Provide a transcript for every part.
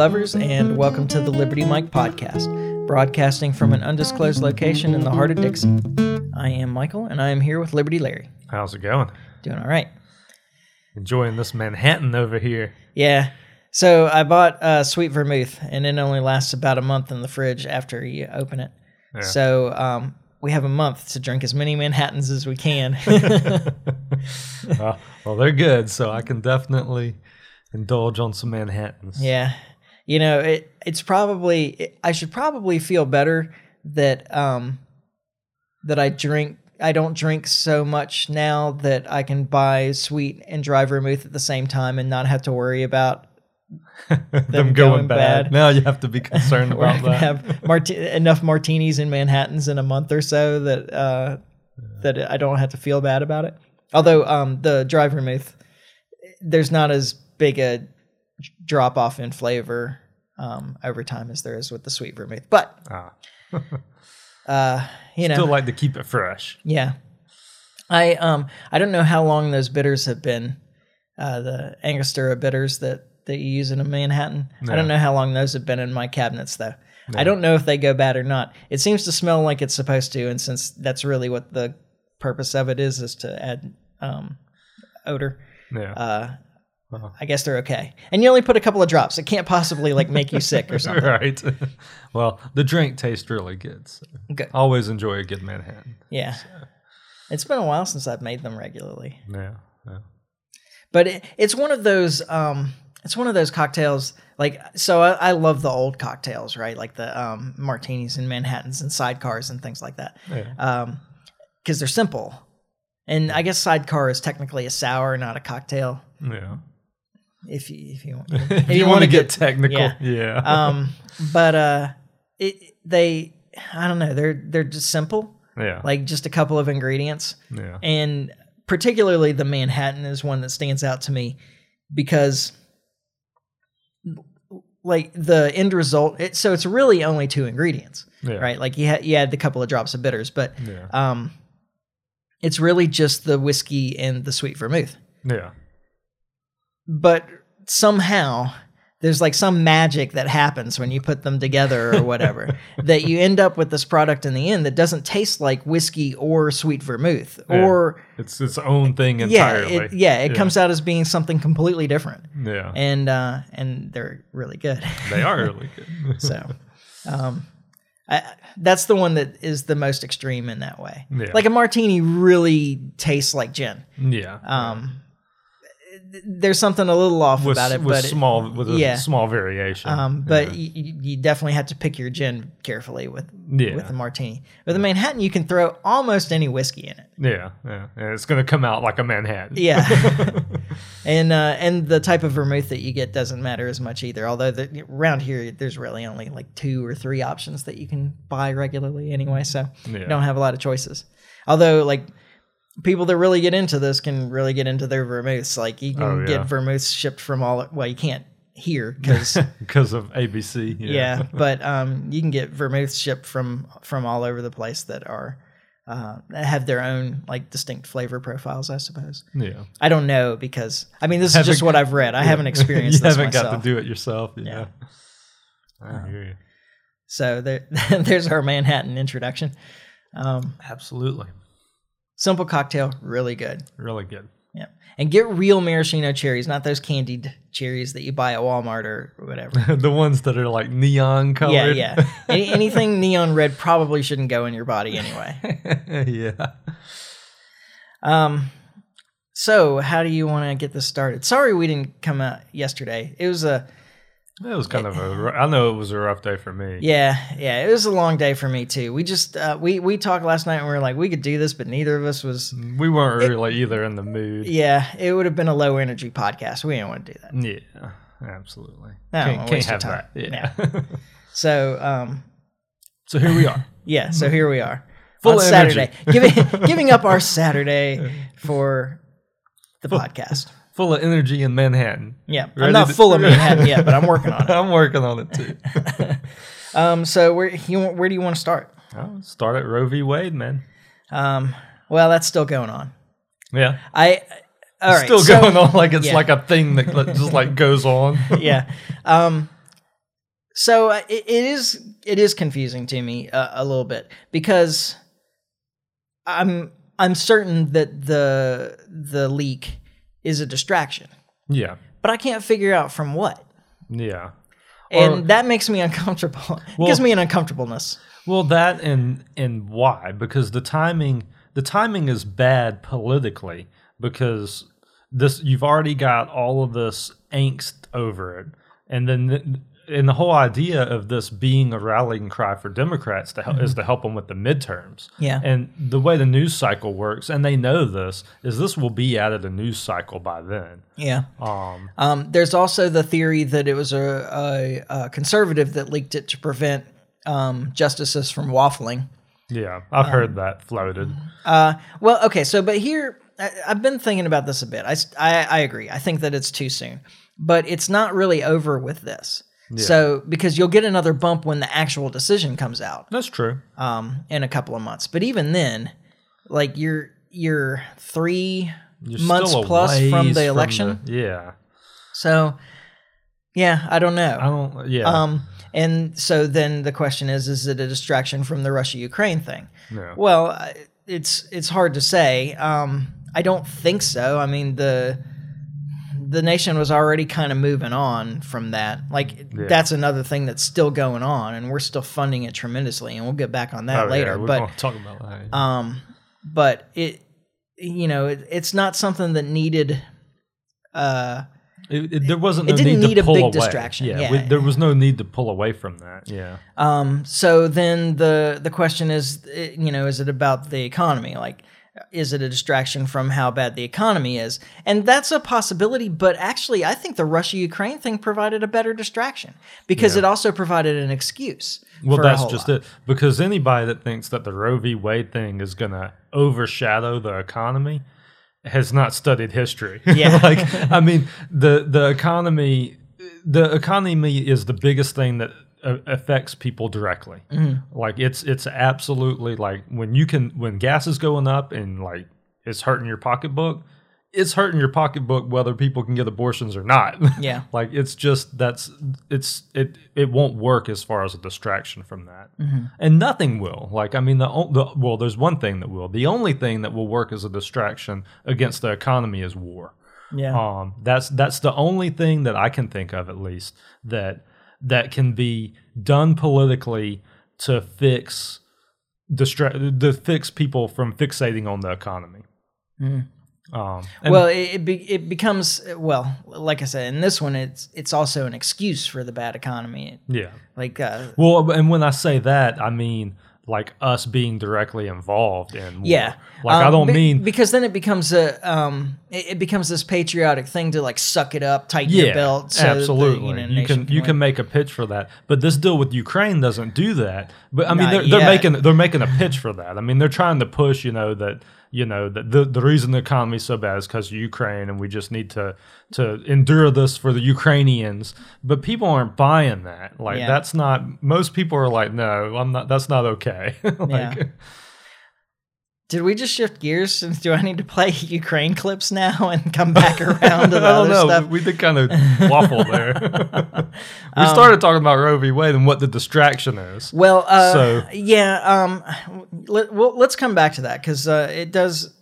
lovers, and welcome to the Liberty Mike podcast, broadcasting from an undisclosed location in the heart of Dixie. I am Michael, and I am here with Liberty Larry. How's it going? Doing all right. Enjoying this Manhattan over here. Yeah. So I bought uh, sweet vermouth, and it only lasts about a month in the fridge after you open it. Yeah. So um, we have a month to drink as many Manhattans as we can. well, well, they're good, so I can definitely indulge on some Manhattans. yeah. You know, it it's probably I should probably feel better that um that I drink I don't drink so much now that I can buy sweet and dry vermouth at the same time and not have to worry about Them, going, going bad. bad. Now you have to be concerned about that. have marti- enough martinis and Manhattans in a month or so that uh, that I don't have to feel bad about it. Although um, the dry vermouth, there's not as big a drop off in flavor um, over time as there is with the sweet vermouth. But Ah, uh, you know, still like to keep it fresh. yeah. I um I don't know how long those bitters have been, uh, the Angostura bitters that that you use in a Manhattan. I don't know how long those have been in my cabinets though. I don't know if they go bad or not. It seems to smell like it's supposed to, and since that's really what the purpose of it is, is to add um, odor. Yeah. Uh, Uh-huh. I guess they're okay. And you only put a couple of drops. It can't possibly like make you sick or something. right. well, the drink tastes really good. So Good. always enjoy a good Manhattan. Yeah. It's been a while since I've made them regularly. Yeah. yeah. but it, it's one of those um it's one of those cocktails like so I, I love the old cocktails right like the um martinis and manhattans and sidecars and things like that Yeah. um because they're simple and i guess sidecar is technically a sour not a cocktail Yeah. If you if you want if, you you, wanna get, get- technical, yeah. yeah. um but uh it they i don't know they're they're just simple yeah. like just a couple of ingredients yeah. and particularly the Manhattan is one that stands out to me because like the end result it, so it's really only two ingredients Yeah. right like you had you add the couple of drops of bitters but Yeah. um it's really just the whiskey and the sweet vermouth Yeah. But somehow there's like some magic that happens when you put them together or whatever that you end up with this product in the end that doesn't taste like whiskey or sweet vermouth Yeah. or It's its own thing yeah, entirely. it, yeah, it comes out as being something completely different, Yeah. and uh, and they're really good. they are really good. so, um, I, that's the one that is the most extreme in that way. Yeah. Like a martini really tastes like gin. yeah. Um, there's something a little off with, about it, with but it- small with a yeah. small variation. um, but yeah. you, you definitely have to pick your gin carefully with Yeah. with the martini. With the Manhattan, you can throw almost any whiskey in it. yeah, yeah, it's gonna come out like a Manhattan. Yeah, and uh, and the type of vermouth that you get doesn't matter as much either. Although the, around here, there's really only like two or three options that you can buy regularly anyway, so you don't have a lot of choices. Although like people that really get into this can really get into their vermouths. Like you can Oh, yeah. get vermouths shipped from all. Well, you can't here because. because of ABC. yeah, Yeah, but um, you can get vermouths shipped from from all over the place that are uh, have their own like distinct flavor profiles. I suppose. yeah. I don't know because I mean this is Haven't- just what I've read. I haven't experienced you this haven't myself. got to do it yourself. Yeah, Yeah. I hear you. So there, there's our Manhattan introduction. Um, Absolutely, simple cocktail, really good. really good. Yeah, and get real maraschino cherries, not those candied cherries that you buy at Walmart or whatever. the ones that are like neon colored. yeah, yeah. Any, anything neon red probably shouldn't go in your body anyway. yeah. Um, so how do you want to get this started? Sorry we didn't come out yesterday. It was a It was kind of a. I know it was a rough day for me. Yeah, yeah, it was a long day for me too. We just uh, we we talked last night and we were like we could do this, but neither of us was. We weren't really either in the mood. Yeah, it would have been a low energy podcast. We didn't want to do that. Yeah, absolutely. No, can't can't have time. that. Yeah. So um, so here we are. yeah, so here we are Full on energy. Saturday, giving giving up our Saturday for the podcast. Full of energy in Manhattan. Yeah, I'm not full of Manhattan yet, but I'm working on it. I'm working on it too. Um, so where you where do you want to start? Start at Roe v. Wade, man. Um, well, that's still going on. Yeah. I all right, Still so- going on like it's yeah. like a thing that just like goes on. yeah. Um, So uh, it, it is it is confusing to me uh, a little bit because I'm I'm certain that the the leak is a distraction, Yeah. but I can't figure out from what, Yeah. and Or- that makes me uncomfortable. it Well- gives me an uncomfortableness. Well, that and and why? Because the timing the timing is bad politically because this you've already got all of this angst over it, and then the, and the whole idea of this being a rallying cry for Democrats to help is to help them with the midterms. Yeah. And the way the news cycle works, and they know this, is this will be out of the news cycle by then. Yeah. Um, Um, there's also the theory that it was a, a, a conservative that leaked it to prevent um, justices from waffling. yeah, I've heard that floated. Uh, well, okay, so but here I, I've been thinking about this a bit. I, I I agree. I think that it's too soon, but it's not really over with this. So because you'll get another bump when the actual decision comes out That's true. um, in a couple of months. But even then, like you're you're three You're months plus from the election. the- yeah, so yeah, I don't know. I don't. Yeah. Um, and so then the question is: Is it a distraction from the Russia Ukraine thing? No. Well, it's it's hard to say. Um, I don't think so. I mean the the nation was already kind of moving on from that. Like that's another thing that's still going on, and we're still funding it tremendously. And we'll get back on that Oh, later. yeah, we're but going to talk about that. um, but it you know it, it's not something that needed. Uh, It, it- there wasn't no it didn't need, need a big away. distraction. Yeah, Yeah. we- there was no need to pull away from that. Yeah, Um, so then the the question is, you know, is it about the economy? Like, is it a distraction from how bad the economy is? And that's a possibility. But actually, I think the Russia Ukraine thing provided a better distraction because it also provided an excuse. well, that's just lot. it. Because anybody that thinks that the Roe v. Wade thing is going to overshadow the economy has not studied history. Yeah. like I mean, the the economy, the economy is the biggest thing that affects people directly. Mm-hmm. Like it's it's absolutely like when you can when gas is going up and like it's hurting your pocketbook. It's hurting your pocketbook whether people can get abortions or not. Yeah. like it's just that's it's it it won't work as far as a distraction from that, Mm-hmm. and nothing will. Like I mean, the, the well, there's one thing that will. The only thing that will work as a distraction against the economy is war. Yeah. Um, that's that's the only thing that I can think of, at least that that can be done politically to fix distract to fix people from fixating on the economy. Um, well, it it, be, it becomes well, like I said, in this one, it's it's also an excuse for the bad economy. yeah. Like, uh, Well, and when I say that, I mean like us being directly involved in war. Yeah, Like I Um, don't be- mean because then it becomes a um, it, becomes this patriotic thing to like suck it up, tighten your yeah, belt. So that the, absolutely. you, know, you nation can you win. can make a pitch for that, but this deal with Ukraine doesn't do that. But I mean, Not they're, they're making they're making a pitch for that. I mean, they're trying to push, you know, that you know that the the reason the economy is so bad is because of Ukraine, and we just need to to endure this for the Ukrainians. But people aren't buying that. Like Yeah. that's not. Most people are like, no, I'm not. That's not okay. like, Yeah. Did we just shift gears? Since do I need to play Ukraine clips now and come back around to the other know. stuff? We did kind of waffle there. we Um, started talking about Roe v. Wade and what the distraction is. Well, uh, So- yeah. Um, let, well, let's come back to that because uh, it does.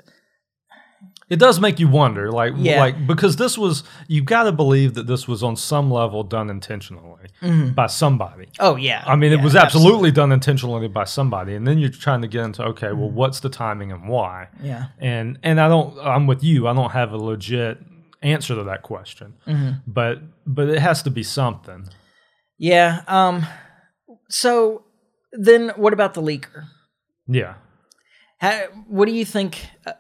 It does make you wonder, like, Yeah. like because this was you've got to believe that this was on some level done intentionally by somebody. Oh yeah. I mean, it Yeah, was absolutely, done intentionally by somebody, and then you're trying to get into okay, well, what's the timing and why? Yeah. And and I don't, I'm with you. I don't have a legit answer to that question, Mm-hmm. but but it has to be something. Yeah. Um. So then, what about the leaker? Yeah. How, what do you think? Uh,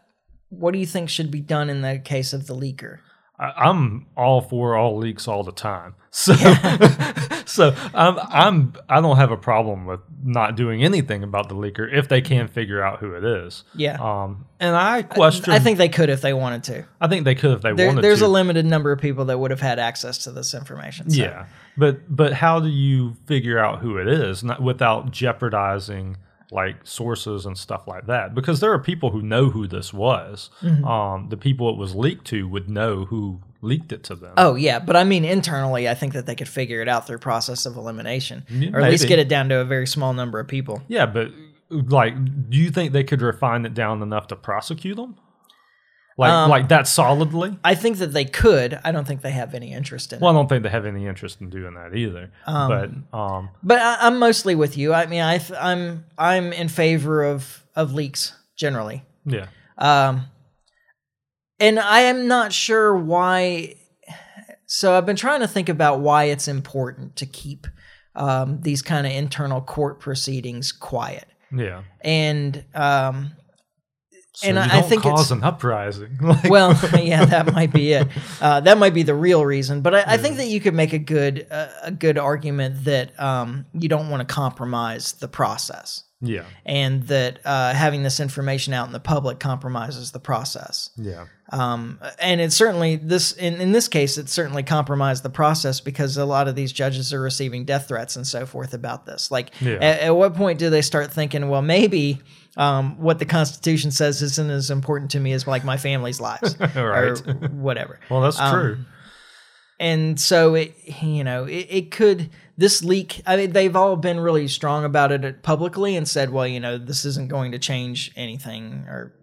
what do you think should be done in the case of the leaker? I, I'm all for all leaks all the time. So, so I'm I'm I don't have a problem with not doing anything about the leaker if they can figure out who it is. Yeah. Um, and I question. I think they could if they wanted to. I think they could if they There, wanted there's to. a limited number of people that would have had access to this information. So. yeah, but but how do you figure out who it is not, without jeopardizing like sources and stuff like that because there are people who know who this was. Mm-hmm. Um, the people it was leaked to would know who leaked it to them. Oh yeah, but I mean internally, I think that they could figure it out through process of elimination, Yeah, or at least get it down to a very small number of people. Yeah, but like, do you think they could refine it down enough to prosecute them? Like, Um, like that solidly? I think that they could. I don't think they have any interest in it. Well, I don't think they have any interest in doing that either. but um, But I, I'm mostly with you. I mean, I th- I'm I'm in favor of of leaks generally. yeah, Um, and I am not sure why. So I've been trying to think about why it's important to keep um, these kind of internal court proceedings quiet. yeah. And um, So And I- I think it's- cause an uprising. Like, well, yeah, that might be it. Uh, that might be the real reason. But I, I think that you could make a good uh, a good argument that um, you don't want to compromise the process, yeah, and that uh, having this information out in the public compromises the process. yeah, Um, and it's certainly this in, in this case, it certainly compromised the process because a lot of these judges are receiving death threats and so forth about this. Like, Yeah. at, at what point do they start thinking, well, maybe um, what the Constitution says isn't as important to me as like my family's lives or whatever. Well, that's Um, true. And so it, you know, it, it could this leak. I mean, they've all been really strong about it publicly and said, well, you know, this isn't going to change anything or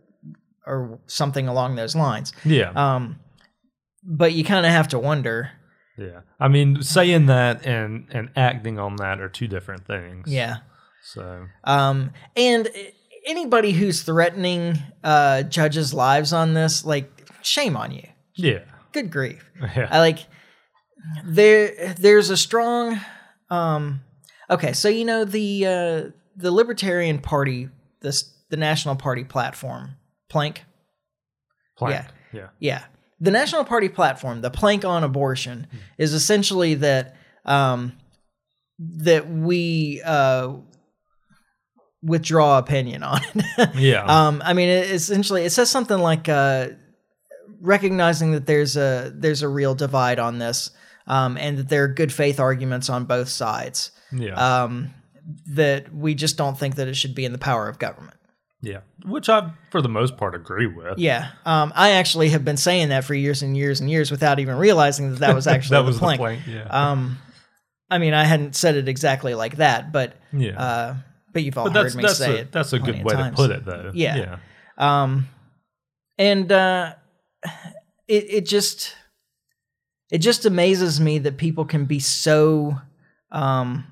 or something along those lines. Yeah, Um, but you kind of have to wonder. yeah. I mean, saying that and and acting on that are two different things. Yeah. So Um, and anybody who's threatening uh, judges' lives on this, like, shame on you. yeah, Good grief. yeah, I like there. There's a strong. Um, okay, so you know the uh, the Libertarian Party, this the National Party platform, plank. Plank. Yeah, Yeah. yeah. The National Party platform, the plank on abortion, is essentially that um, that we uh, withdraw opinion on it. yeah, um, I mean, it, essentially, it says something like uh, recognizing that there's a there's a real divide on this, um, and that there are good faith arguments on both sides. yeah, Um, that we just don't think that it should be in the power of government. yeah. Which I, for the most part, agree with. Yeah, um, I actually have been saying that for years and years and years without even realizing that that was actually that the was plank. the plank. Yeah, Um, I mean, I hadn't said it exactly like that, but yeah. uh, but you've all but heard me that's say a, it. that's a good way times. to put it, though. Yeah. yeah, Um, and uh, it it just it just amazes me that people can be so um.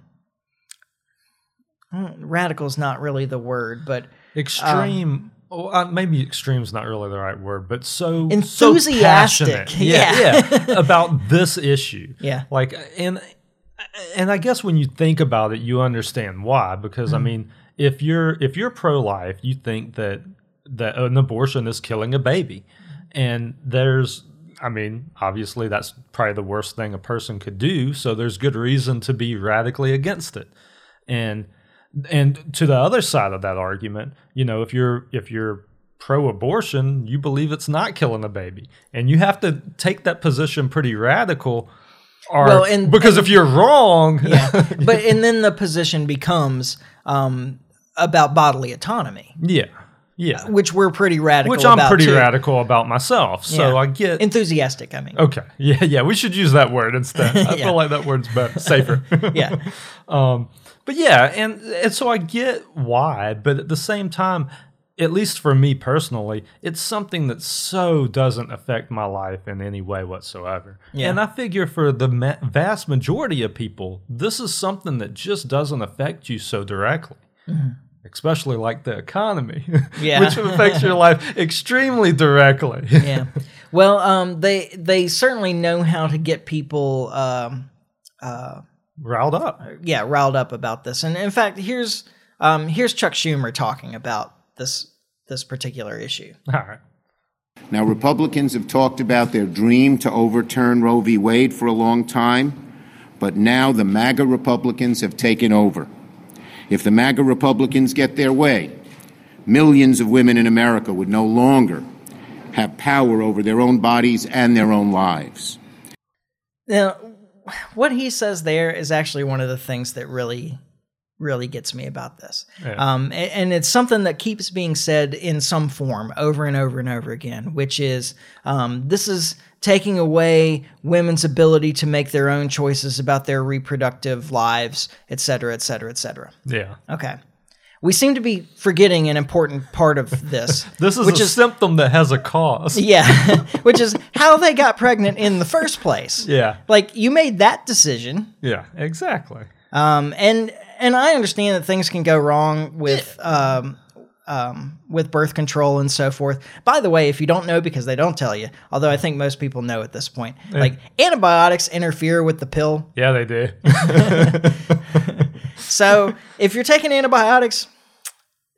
mm, Radical is not really the word, but extreme. oh, uh, maybe extreme is not really the right word, but so Enthusiastic, so passionate, yeah, yeah. yeah, about this issue. yeah, like and and i guess when you think about it you understand why because Mm-hmm. i mean if you're if you're pro-life you think that that an abortion is killing a baby. And there's i mean obviously that's probably the worst thing a person could do so there's good reason to be radically against it. And and to the other side of that argument you know if you're if you're pro-abortion you believe it's not killing a baby. And you have to take that position pretty radical or Well, and- because if you're wrong yeah. but and then the position becomes um about bodily autonomy, yeah yeah which we're pretty radical. which i'm pretty too. radical about myself so Yeah. i get enthusiastic. I mean, okay yeah yeah we should use that word instead i Yeah. feel like that word's better safer yeah. Um, but yeah, and and so I get why, but at the same time, at least for me personally, it's something that so doesn't affect my life in any way whatsoever. Yeah. And I figure for the ma- vast majority of people, this is something that just doesn't affect you so directly. Especially like the economy, Yeah. which affects your life extremely directly. yeah. Well, um, they they certainly know how to get people, um, uh, Riled up. yeah, riled up about this. And in fact, here's um, here's Chuck Schumer talking about this this particular issue. All right. Now, Republicans have talked about their dream to overturn Roe v. Wade for a long time, but now the MAGA Republicans have taken over. If the MAGA Republicans get their way, millions of women in America would no longer have power over their own bodies and their own lives. Now, what he says there is actually one of the things that really really gets me about this. Yeah. Um, a- and, it's something that keeps being said in some form over and over and over again, which is um, this is taking away women's ability to make their own choices about their reproductive lives, et cetera, et cetera, et cetera. Yeah. Okay. We seem to be forgetting an important part of this. This is which a is symptom that has a cause. yeah, which is how they got pregnant in the first place. Yeah. Like you made that decision, Yeah. Exactly. um, and and I understand that things can go wrong with um, um, with birth control and so forth. By the way, if you don't know because they don't tell you, although I think most people know at this point, like antibiotics interfere with the pill. Yeah, they do. So if you're taking antibiotics,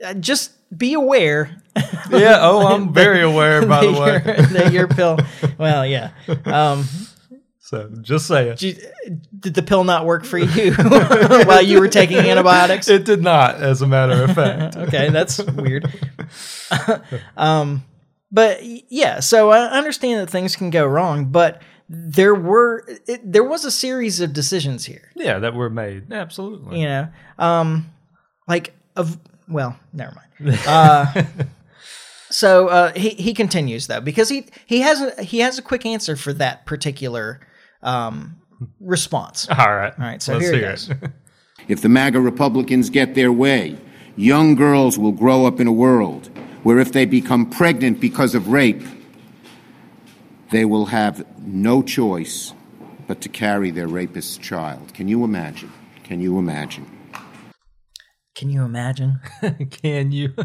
uh, just be aware yeah. Oh, I'm very aware, by the way. that your pill. Well, yeah. Um, So just saying. did, you- did the pill not work for you while you were taking antibiotics? It did not, as a matter of fact. okay, that's weird. um, but yeah, so I understand that things can go wrong, but there were it, there was a series of decisions here. yeah, that were made. Absolutely. You know, um, like of well, never mind. Uh, so uh, he he continues though because he he has a he has a quick answer for that particular um, response. All right. All right, so Let's here it goes. it. If the MAGA Republicans get their way, young girls will grow up in a world where if they become pregnant because of rape, they will have no choice but to carry their rapist's child. Can you imagine? Can you imagine? Can you imagine? Can you?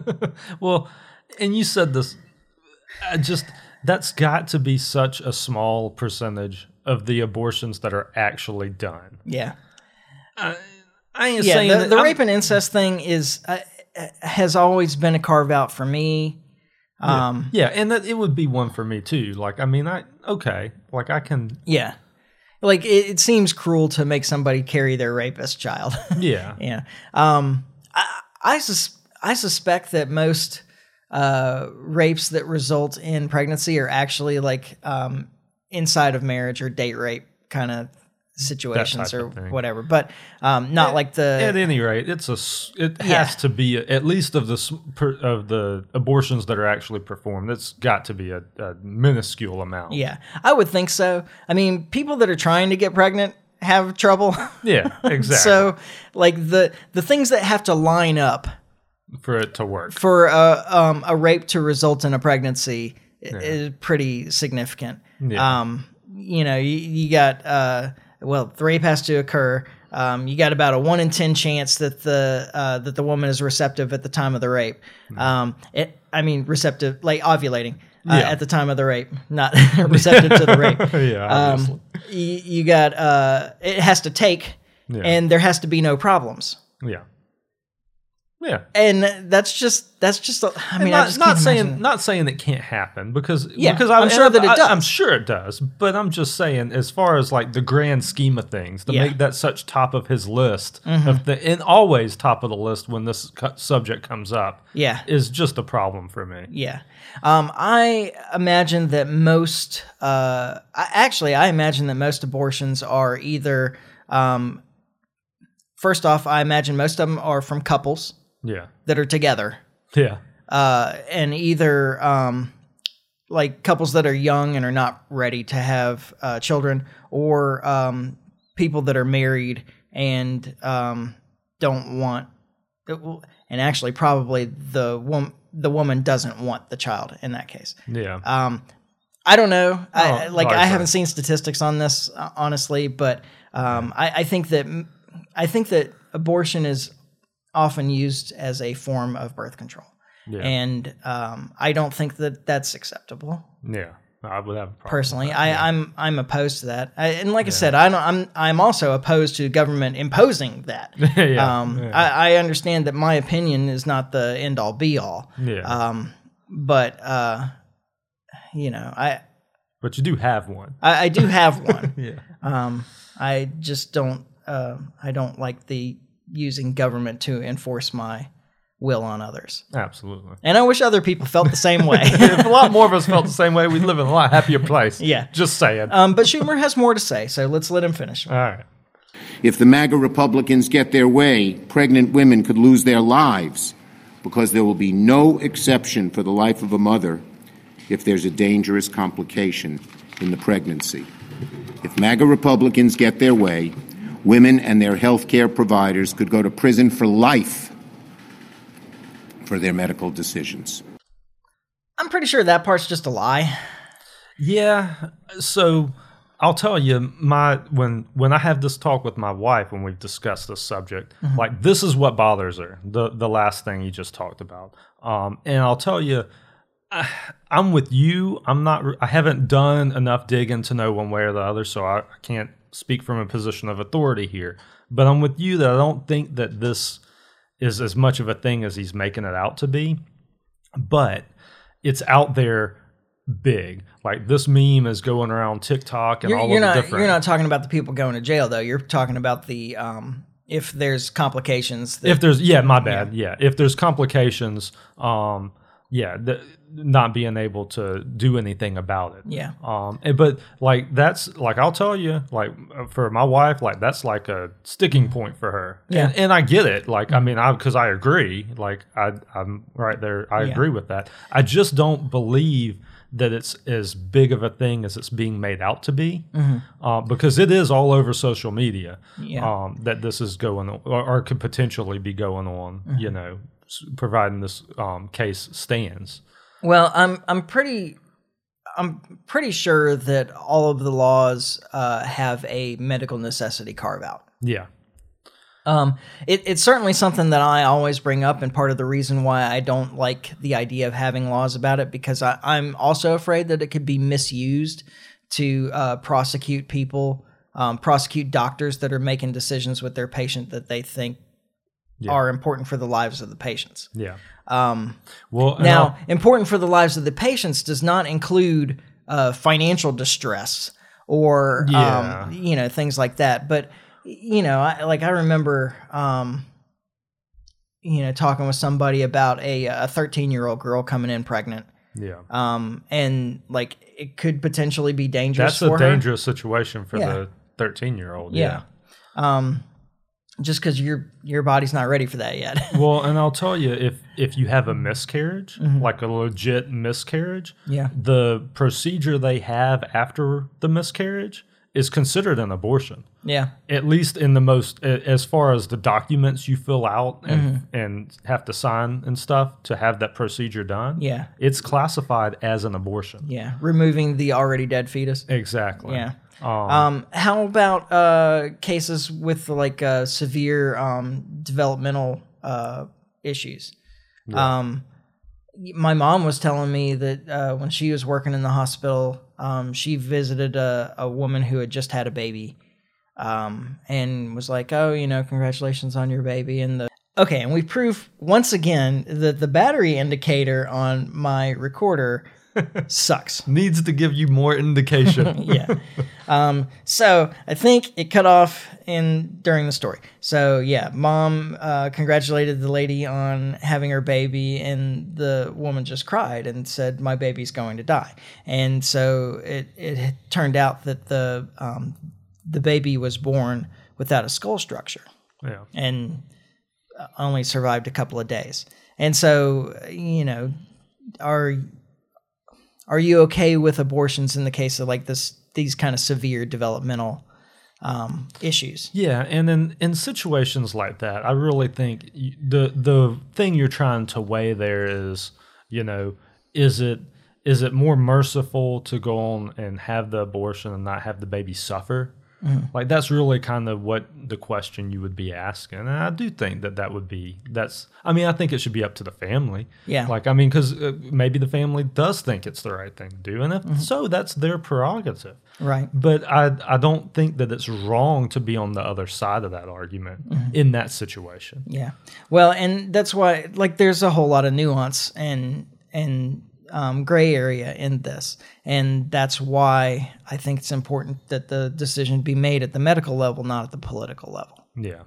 well, and you said this. I just that's got to be such a small percentage of the abortions that are actually done. Yeah. I ain't yeah, saying the, that the rape and incest thing is uh, uh, has always been a carve out for me. Um, Yeah, and that it would be one for me too. Like, I mean, I okay, like I can. yeah, like it, it seems cruel to make somebody carry their rapist child. Yeah, yeah, um, I I, sus- I suspect that most uh, rapes that result in pregnancy are actually like um, inside of marriage or date rape kind of situations or whatever, but um, not like the At any rate, it's a it Yeah. has to be at least of the of the abortions that are actually performed. It's got to be a, a minuscule amount. Yeah, I would think so. I mean, people that are trying to get pregnant have trouble. Yeah, exactly. so, like the the things that have to line up for it to work. for a um, a rape to result in a pregnancy i- is pretty significant. Yeah. Um, you know, you, you got uh, well, the rape has to occur. Um, you got about a one in ten chance that the uh, that the woman is receptive at the time of the rape. Um, it, I mean, receptive, like ovulating uh, Yeah. at the time of the rape, not receptive to the rape. yeah, obviously. Um, you, you got uh, it has to take, Yeah. and there has to be no problems. yeah, yeah. And that's just that's just. a- I mean, I not, just not saying not saying it can't happen because Yeah, because I'm and sure that it I, I'm does. sure it does, but I'm just saying as far as like the grand scheme of things to Yeah. Mm-hmm. make that such top of his list of the and always top of the list when this cu- subject comes up Yeah. is just a problem for me. Yeah. Um, I imagine that most, uh, I, actually, I imagine that most abortions are either, um, first off, I imagine most of them are from couples Yeah, that are together. yeah, Uh, and either, um, like couples that are young and are not ready to have uh, children, or um, people that are married and um, don't want, and actually probably the woman the woman doesn't want the child in that case. yeah. Um, I don't know. I, Oh, like I haven't seen statistics on this honestly, but um, I, I think that I think that abortion is often used as a form of birth control, Yeah. and um, I don't think that that's acceptable. yeah, I would have. Personally, I, I'm I'm opposed to that, I, and like I said, I don't, I'm I'm also opposed to government imposing that. Yeah, um, yeah. I, I understand that my opinion is not the end all be all. Yeah. Um, but uh, you know, I but you do have one. I, I do have one. Yeah, um, I just don't. Uh, I don't like the using government to enforce my will on others, absolutely. and I wish other people felt the same way. if a lot more of us felt the same way, we'd live in a lot happier place. Yeah. just saying. um, but Schumer has more to say, so let's let him finish. All right. If the MAGA Republicans get their way, pregnant women could lose their lives because there will be no exception for the life of a mother if there's a dangerous complication in the pregnancy. If MAGA Republicans get their way, women and their health care providers could go to prison for life for their medical decisions. I'm pretty sure that part's just a lie. Yeah. So I'll tell you, my when when I have this talk with my wife when we've discussed this subject, like this is what bothers her. The the last thing you just talked about. Um, and I'll tell you, I, I'm with you. I'm not. I haven't done enough digging to know one way or the other, so I, I can't speak from a position of authority here. But I'm with you that I don't think that this is as much of a thing as he's making it out to be. But it's out there big. Like this meme is going around TikTok and You're, all you're of the not different. you're not talking about the people going to jail though. You're talking about the um, if there's complications. That, if there's yeah, my bad. Yeah, if there's complications, um, yeah, the, not being able to do anything about it. yeah, Um, and- but like that's like I'll tell you, like for my wife, like that's like a sticking point for her. Yeah. and, and I get it. Like I mean, I because I agree. Like I, I'm right there. I Yeah. agree with that. I just don't believe that it's as big of a thing as it's being made out to be, uh, because it is all over social media. Mm-hmm. Yeah. Um, that this is going on, or, or could potentially be going on. Mm-hmm. You know, s- providing this um, case stands. Well, I'm I'm pretty I'm pretty sure that all of the laws uh, have a medical necessity carve out. Yeah. Um, it, it's certainly something that I always bring up, and part of the reason why I don't like the idea of having laws about it because I, I'm also afraid that it could be misused to uh, prosecute people, um, prosecute doctors that are making decisions with their patient that they think Yeah. are important for the lives of the patients. Yeah. Um, Well, now, I'll- important for the lives of the patients does not include uh, financial distress or Yeah. um, you know things like that. But you know, I, like I remember, um, you know, talking with somebody about a a 13 year old girl coming in pregnant, yeah. um, and like it could potentially be dangerous That's a her. dangerous situation for Yeah. the 13 year old. Yeah. Um, just because your your body's not ready for that yet. well, and I'll tell you, if if you have a miscarriage, like a legit miscarriage, Mm-hmm. yeah. the procedure they have after the miscarriage is considered an abortion. Yeah. At least in the most, as far as the documents you fill out and Mm-hmm. and have to sign and stuff to have that procedure done. Yeah. it's classified as an abortion. Yeah. Removing the already dead fetus. Exactly. Yeah. Um, Um, how about uh, cases with like uh, severe um, developmental uh, issues? Um, my mom was telling me that uh, when she was working in the hospital, um, she visited a, a woman who had just had a baby um, and was like, "Oh, you know, congratulations on your baby." And the okay, and we prove once again that the battery indicator on my recorder sucks. needs to give you more indication. yeah. Um, so I think it cut off in during the story. So yeah, mom uh, congratulated the lady on having her baby, and the woman just cried and said, "My baby's going to die." And so it it turned out that the um, the baby was born without a skull structure yeah. and uh, only survived a couple of days. And so, you know, are are you okay with abortions in the case of like this these kind of severe developmental um, issues? Yeah, and in in situations like that, I really think the the thing you're trying to weigh there is, you know, is it is it more merciful to go on and have the abortion and not have the baby suffer? Mm. Like that's really kind of what the question you would be asking, and I do think that that would be that's. I mean, I think it should be up to the family. Yeah. Like I mean, because uh, maybe the family does think it's the right thing to do, and if mm-hmm. so, that's their prerogative. Right. But I I don't think that it's wrong to be on the other side of that argument mm-hmm. in that situation. Yeah. Well, and that's why like there's a whole lot of nuance and and um, gray area in this, and that's why I think it's important that the decision be made at the medical level, not at the political level. Yeah.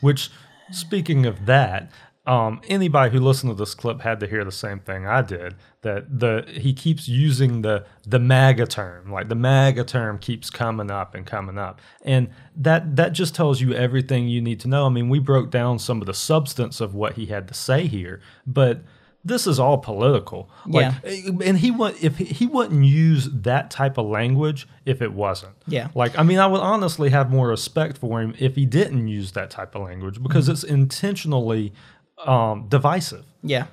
Which, speaking of that, um, anybody who listened to this clip had to hear the same thing I did. That the he keeps using the the MAGA term, like the MAGA term keeps coming up and coming up, and that that just tells you everything you need to know. I mean, we broke down some of the substance of what he had to say here, but this is all political. Like, and he would if he wouldn't use that type of language if it wasn't. Yeah. Like I mean, I would honestly have more respect for him if he didn't use that type of language because it's intentionally um, divisive. Yeah.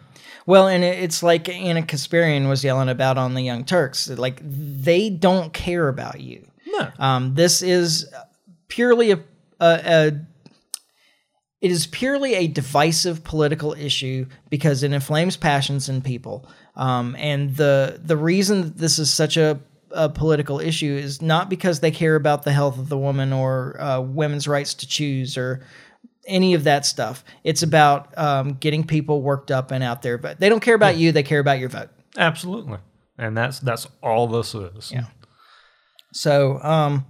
Well, and it's like Ana Kasparian was yelling about on the Young Turks. Like they don't care about you. No. Um, this is purely a, a, a it is purely a divisive political issue because it inflames passions in people. Um, and the the reason that this is such a, a political issue is not because they care about the health of the woman or uh, women's rights to choose or any of that stuff. It's about um, getting people worked up and out there. But they don't care about you; they care about your vote. Absolutely. And that's that's all this is. Yeah. So, um,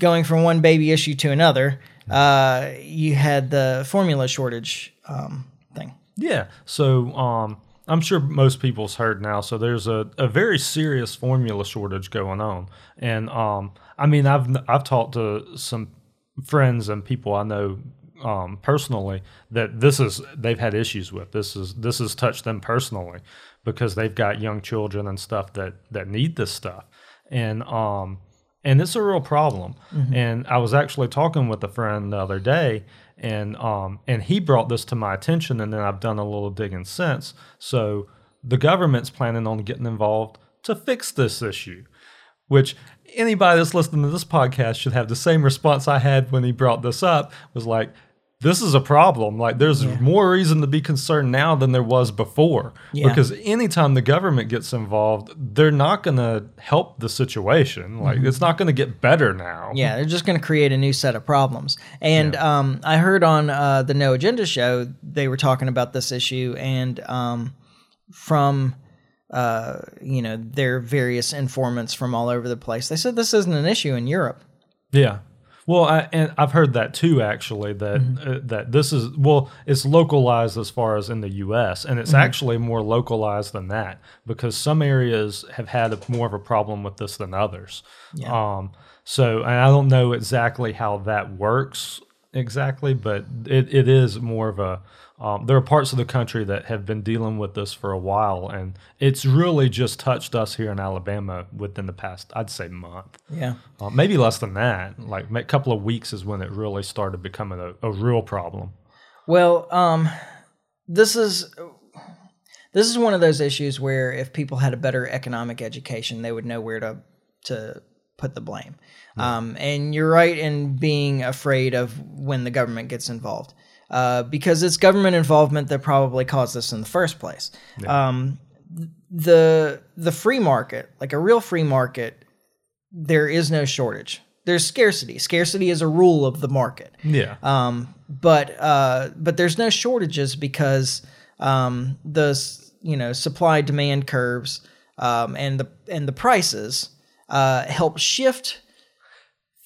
going from one baby issue to another, uh, you had the formula shortage um, thing. Yeah. So um, I'm sure most people's heard now. So there's a, a very serious formula shortage going on, and um, I mean I've I've talked to some friends and people I know um, personally that this is they've had issues with this is this has touched them personally because they've got young children and stuff that that need this stuff, and um and it's a real problem. And I was actually talking with a friend the other day, and um, and he brought this to my attention, and then I've done a little digging since. So the government's planning on getting involved to fix this issue, which anybody that's listening to this podcast should have the same response I had when he brought this up. Was like. This is a problem. Like, there's more reason to be concerned now than there was before. Yeah. Because anytime the government gets involved, they're not going to help the situation. Like, it's not going to get better now. Yeah, they're just going to create a new set of problems. And um, I heard on uh, the No Agenda show they were talking about this issue, and um, from uh, you know their various informants from all over the place, they said this isn't an issue in Europe. Yeah. Well, I, and I've heard that too. Actually, that uh, that this is well, it's localized as far as in the U.S. and it's actually more localized than that because some areas have had a, more of a problem with this than others. Um. So, and I don't know exactly how that works exactly, but it, it is more of a. Um, there are parts of the country that have been dealing with this for a while, and it's really just touched us here in Alabama within the past, I'd say, month. Yeah. Uh, maybe less than that. Like a couple of weeks is when it really started becoming a, a real problem. Well, um, this is this is one of those issues where if people had a better economic education, they would know where to to put the blame. Um, and you're right in being afraid of when the government gets involved, uh, because it's government involvement that probably caused this in the first place. Um, the the free market, like a real free market, there is no shortage. There's scarcity. Scarcity is a rule of the market. Yeah. Um, but uh, but there's no shortages because um, the you know supply demand curves um, and the and the prices uh, help shift.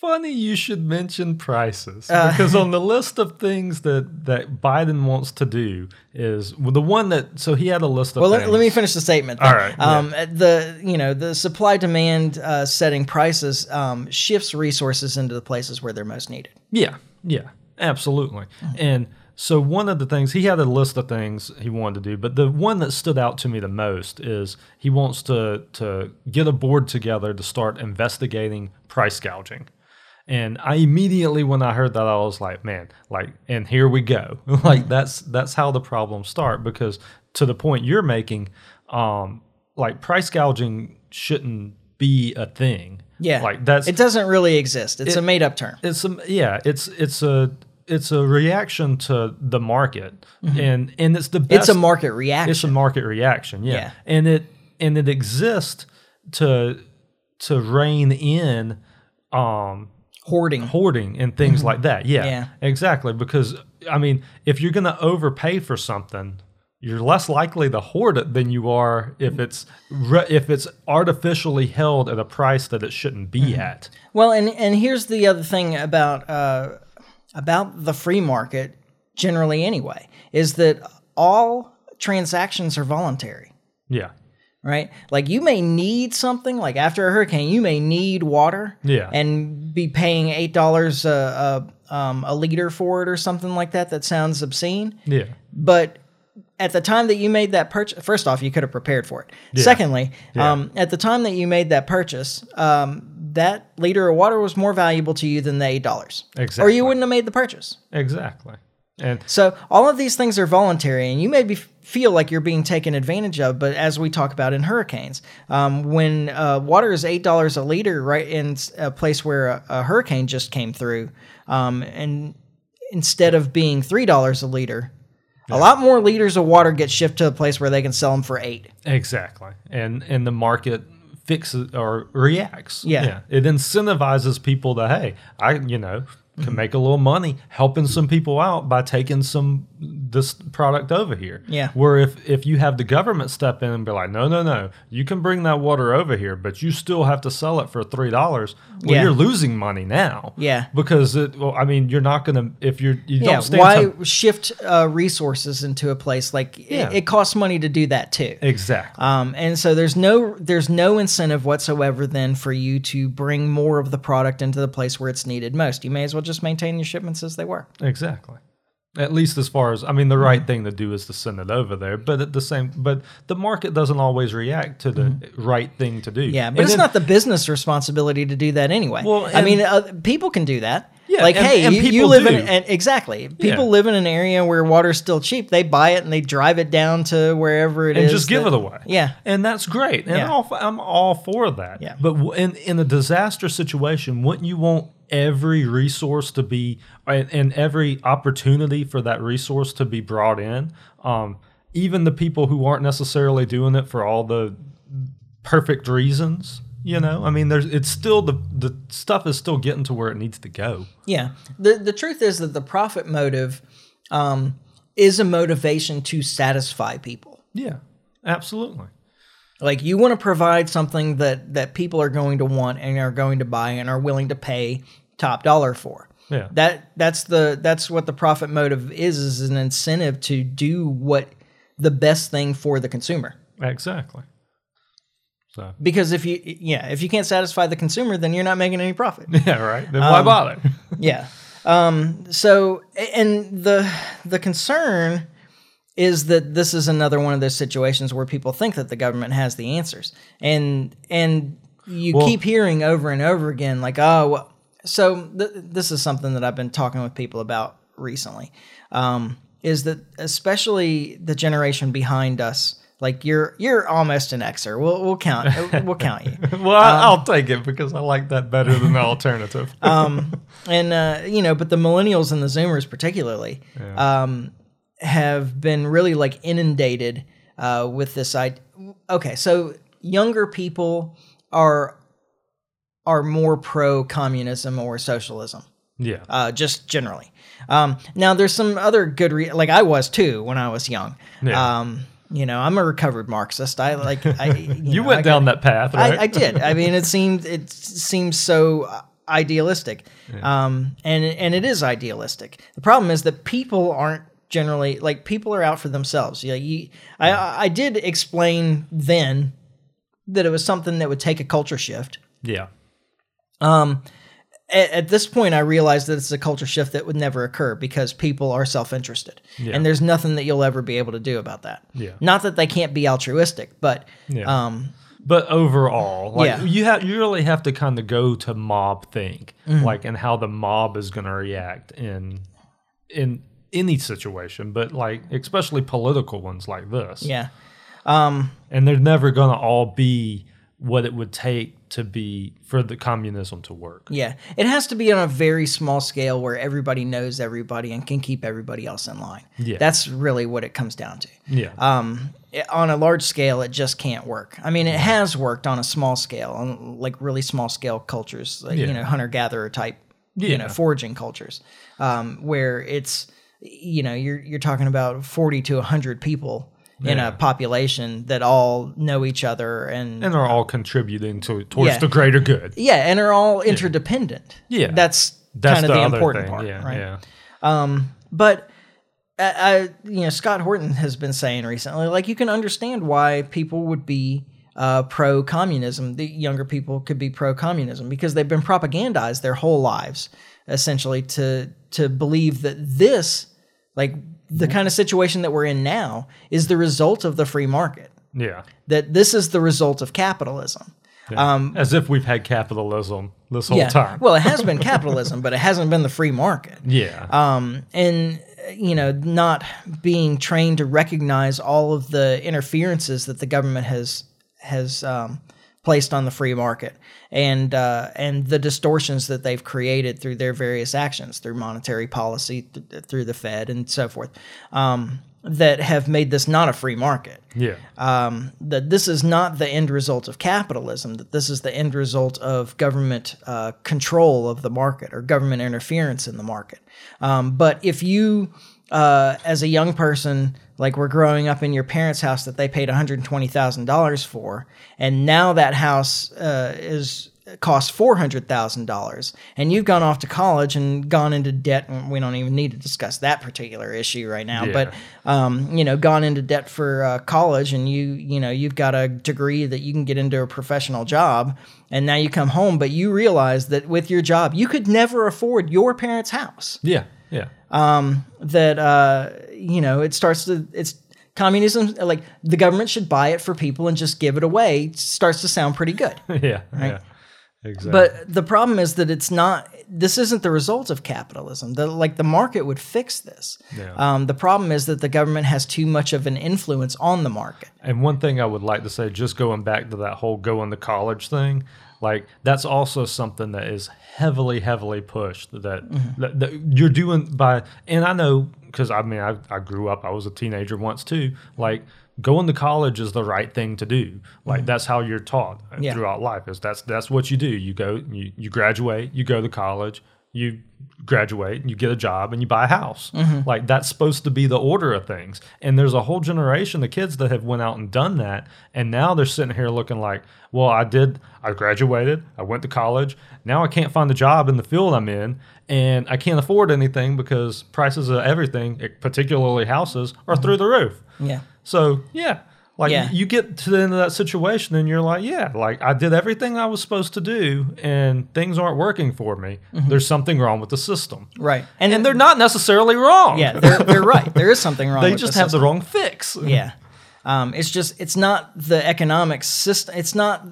Funny you should mention prices Uh, because on the list of things that that Biden wants to do is well, the one that so he had a list of Well, things. let, let me finish the statement. All then. right, Um, The you know the supply demand uh, setting prices um, shifts resources into the places where they're most needed. Yeah, yeah, absolutely. Mm-hmm. And so one of the things he had a list of things he wanted to do, but the one that stood out to me the most is he wants to to get a board together to start investigating price gouging. And I immediately when I heard that I was like, man, like and here we go. like that's that's how the problems start because to the point you're making um like price gouging shouldn't be a thing. Yeah, Like that's it doesn't really exist. It's a made up term. it's a yeah it's it's a it's a reaction to the market and and it's the best Mm-hmm. It's a market reaction. it's a market reaction yeah. Yeah. and it and it exists to to rein in um hoarding. hoarding and things like that yeah, Mm-hmm. Yeah. exactly because i mean if you're going to overpay for something you're less likely to hoard it than you are if it's re- if it's artificially held at a price that it shouldn't be Mm-hmm. at Well, and and here's the other thing about uh, about the free market generally anyway, is that all transactions are voluntary Yeah. Right? Like you may need something, like after a hurricane, you may need water, Yeah. and be paying eight dollars a, a um, a liter for it or something like that. That sounds obscene, Yeah. but at the time that you made that purchase, first off, you could have prepared for it. Secondly, Yeah. um, at the time that you made that purchase, um, that liter of water was more valuable to you than the eight dollars, or you wouldn't have made the purchase. Exactly. And So all of these things are voluntary, and you may be, feel like you're being taken advantage of. But as we talk about in hurricanes, um, when uh, water is eight dollars a liter, right in a place where a, a hurricane just came through, um, and instead of being three dollars a liter, a lot more liters of water get shipped to a place where they can sell them for eight. Exactly. And and the market fixes or reacts. Yeah. yeah. It incentivizes people to, hey, I, you know. Can make a little money helping some people out by taking some this product over here. Yeah. Where if if you have the government step in and be like, no, no, no, you can bring that water over here, but you still have to sell it for three dollars. Well, Yeah. you're losing money now. Yeah. Because it, well, I mean, you're not gonna if you're you Yeah, don't stand why to- shift uh, resources into a place like Yeah. it, it costs money to do that too. exactly. Um, and so there's no there's no incentive whatsoever then for you to bring more of the product into the place where it's needed most. You may as well just maintain your shipments as they were. Exactly. At least as far as I mean, the right thing to do is to send it over there. But at the same, but the market doesn't always react to the right thing to do. Mm-hmm. Yeah, but And it's then- not the business responsibility to do that anyway. Well, I and- mean, uh, people can do that. Yeah, like and- hey, and you, you people live in and exactly. People Yeah. live in an area where water's still cheap. They buy it and they drive it down to wherever it is. and just give that- it away. Yeah. and that's great. And Yeah. all, I'm all for that. Yeah. But w- in in a disaster situation, wouldn't you want every resource to be and, and every opportunity for that resource to be brought in? Um, even the people who aren't necessarily doing it for all the perfect reasons. You know, I mean, there's it's still the the stuff is still getting to where it needs to go. Yeah. The the truth is that the profit motive um, is a motivation to satisfy people. Yeah, absolutely. Like you want to provide something that that people are going to want and are going to buy and are willing to pay top dollar for. Yeah. That that's the that's what the profit motive is is an incentive to do what the best thing for the consumer. Exactly. So Because if you yeah, if you can't satisfy the consumer then you're not making any profit. yeah, right. Then why bother? yeah. Um so and the the concern is that this is another one of those situations where people think that the government has the answers. And and you Well- keep hearing over and over again like oh well, so th- this is something that I've been talking with people about recently. Um is that especially the generation behind us like you're you're almost an Xer. We'll we'll count we'll count you. well, I, I'll take it because I like that better than the alternative. um, and uh, you know, but the millennials and the Zoomers particularly um, have been really like inundated uh, with this idea. Okay, so younger people are are more pro communism or socialism, yeah. uh, just generally. Um, now, there's some other good, re- like I was too when I was young. Yeah. Um, you know, I'm a recovered Marxist. I like. I, you, you know, went I down got- that path, right? I, I did. I mean, it seemed it seems so uh, idealistic, um, and and it is idealistic. The problem is that people aren't generally like people are out for themselves. Yeah, you, I I did explain then that it was something that would take a culture shift. yeah. Um, at, at this point, I realized that it's a culture shift that would never occur because people are self-interested, Yeah. and there's nothing that you'll ever be able to do about that. Yeah. Not that they can't be altruistic, but Yeah. um, But overall, like Yeah. you have, you really have to kind of go to mob think, Mm-hmm. like, and how the mob is going to react in in any situation, but like especially political ones like this. yeah. Um, and they're never going to all be what it would take to be for the communism to work. Yeah, it has to be on a very small scale where everybody knows everybody and can keep everybody else in line. Yeah. that's really what it comes down to. Yeah. Um, on a large scale, it just can't work. I mean, it has worked on a small scale, on like really small scale cultures, like, you know, hunter gatherer type, you know, foraging cultures, um, where it's, you know, you're you're talking about forty to hundred people in a population that all know each other and and are all contributing to towards Yeah. the greater good. yeah, and are all interdependent. Yeah. that's, That's kind of the, the, important thing. part, yeah, right? yeah. Um, but I, I, you know, Scott Horton has been saying recently, like you can understand why people would be uh, pro communism. The younger people could be pro communism because they've been propagandized their whole lives, essentially, to to believe that this, like the kind of situation that we're in now, is the result of the free market. Yeah. That this is the result of capitalism. Um, As if we've had capitalism this whole time. Well, it has been capitalism, but it hasn't been the free market yeah. um, and you know not being trained to recognize all of the interferences that the government has has um, placed on the free market and uh, and the distortions that they've created through their various actions through monetary policy th- through the Fed and so forth um, that have made this not a free market yeah. um, that this is not the end result of capitalism, that this is the end result of government uh, control of the market or government interference in the market. Um, but if you, uh, as a young person, like we're growing up in your parents' house that they paid $120,000 for, and now that house uh, is costs four hundred thousand dollars, and you've gone off to college and gone into debt. And we don't even need to discuss that particular issue right now, Yeah. but um, you know, gone into debt for uh, college, and you you know you've got a degree that you can get into a professional job, and now you come home, but you realize that with your job, you could never afford your parents' house. Yeah. Yeah. That uh, you know, it starts to it's. Communism, like the government should buy it for people and just give it away, starts to sound pretty good. yeah. Yeah. Exactly. But the problem is that it's not. This isn't the result of capitalism. The like the market would fix this. Yeah. Um, the problem is that the government has too much of an influence on the market. And one thing I would like to say, just going back to that whole going to college thing, like that's also something that is heavily, heavily pushed. That, mm-hmm. that, that you're doing by, and I know because I mean I, I grew up, I was a teenager once too. Like going to college is the right thing to do. Like mm-hmm. that's how you're taught uh, Yeah. throughout life. Is that's that's what you do. You go, you you graduate, you go to college, you graduate, and you get a job, and you buy a house. Mm-hmm. Like that's supposed to be the order of things. And there's a whole generation of kids that have went out and done that, and now they're sitting here looking like, well, I did, I graduated, I went to college, now I can't find a job in the field I'm in, and I can't afford anything because prices of everything, particularly houses, are mm-hmm. through the roof. Yeah. So yeah, like Yeah. you get to the end of that situation and you're like, yeah, like I did everything I was supposed to do and things aren't working for me. There's something wrong with the system. Right. And, And they're not necessarily wrong. yeah, they're, they're right. There is something wrong. they just the have the wrong fix. Yeah. Um, it's just it's not the economic system. It's not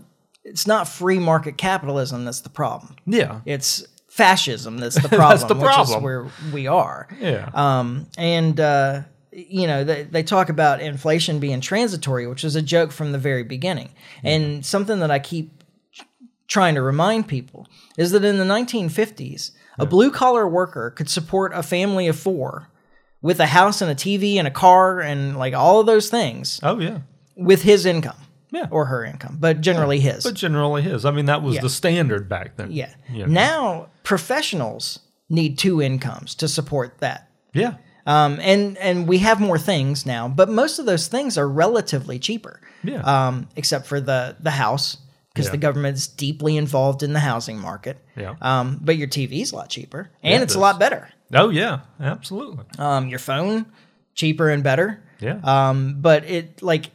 it's not free market capitalism that's the problem. Yeah. It's fascism that's the problem. That's the Which is problem. where we are. Yeah. Um, and uh, you know they, they talk about inflation being transitory, which is a joke from the very beginning, and something that I keep trying to remind people is that in the 1950s, a blue collar worker could support a family of four with a house and a TV and a car and like all of those things oh yeah. with his income. Yeah. Or her income, but generally his. But generally his. I mean, that was Yeah. the standard back then. yeah. Yeah. Now professionals need two incomes to support that. Yeah. Um, and and we have more things now, but most of those things are relatively cheaper. Yeah. Um, except for the the house because Yeah. the government's deeply involved in the housing market. Yeah. Um, but your TV's a lot cheaper, and Yeah, it it's a lot better. Oh yeah. Absolutely. Um, your phone cheaper and better. Yeah. Um, but it like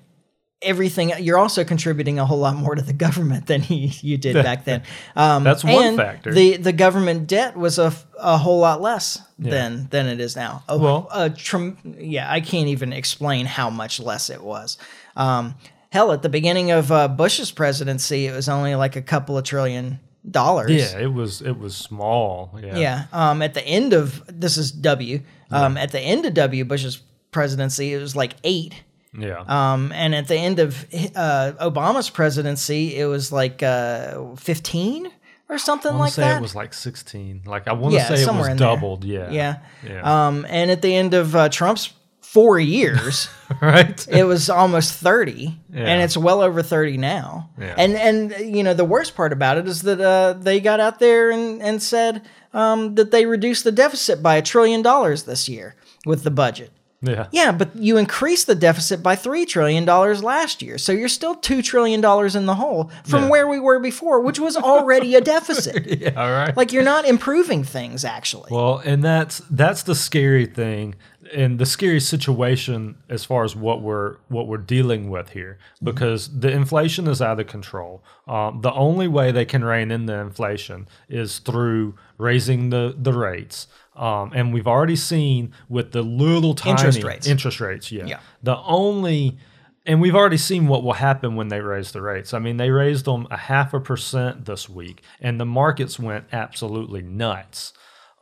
everything you're also contributing a whole lot more to the government than you, you did back then. Um, That's one and factor. The the government debt was a, a whole lot less than than it is now. A, Well- a trim, yeah, I can't even explain how much less it was. Um, hell, at the beginning of uh, Bush's presidency, it was only like a couple of trillion dollars. yeah. It was. It was small. Yeah. Yeah. Um, at the end of this is W. Um, at the end of W Bush's presidency, it was like eight. Yeah. Um, and at the end of uh, Obama's presidency, it was like uh, fifteen or something like say that. it was like 16. Like I want to yeah, say it was in there. doubled. Yeah. Yeah. Yeah. Um, and at the end of uh, Trump's four years, right. it was almost 30 Yeah. and it's well over 30 now Yeah. and and you know the worst part about it is that uh, they got out there and, and said um, that they reduced the deficit by a trillion dollars this year with the budget Yeah. yeah but you increased the deficit by three trillion dollars last year so you're still two trillion dollars in the hole from Yeah. where we were before which was already a deficit Yeah. All right. like you're not improving things actually Well, and that's that's the scary thing. and the scary situation as far as what we're what we're dealing with here because the inflation is out of control. Um, the only way they can rein in the inflation is through raising the the rates. Um, and we've already seen with the little tiny Interest rates. interest rates, yeah. Yeah. The only and we've already seen what will happen when they raise the rates. I mean, they raised them a half a percent this week, and the markets went absolutely nuts.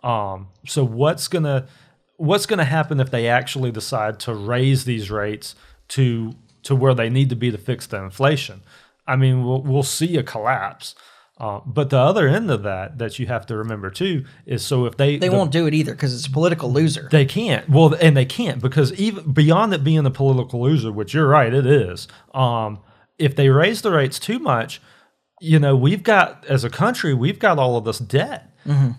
Um, so what's gonna what's gonna happen if they actually decide to raise these rates to to where they need to be to fix the inflation? I mean, we'll, we'll see a collapse. Uh, but the other end of that that you have to remember too is so if they They the- won't do it either because it's a political loser. they can't. Well, and they can't because even beyond it being a political loser, which you're right, it is. Um, if they raise the rates too much, you know, we've got as a country, we've got all of this debt,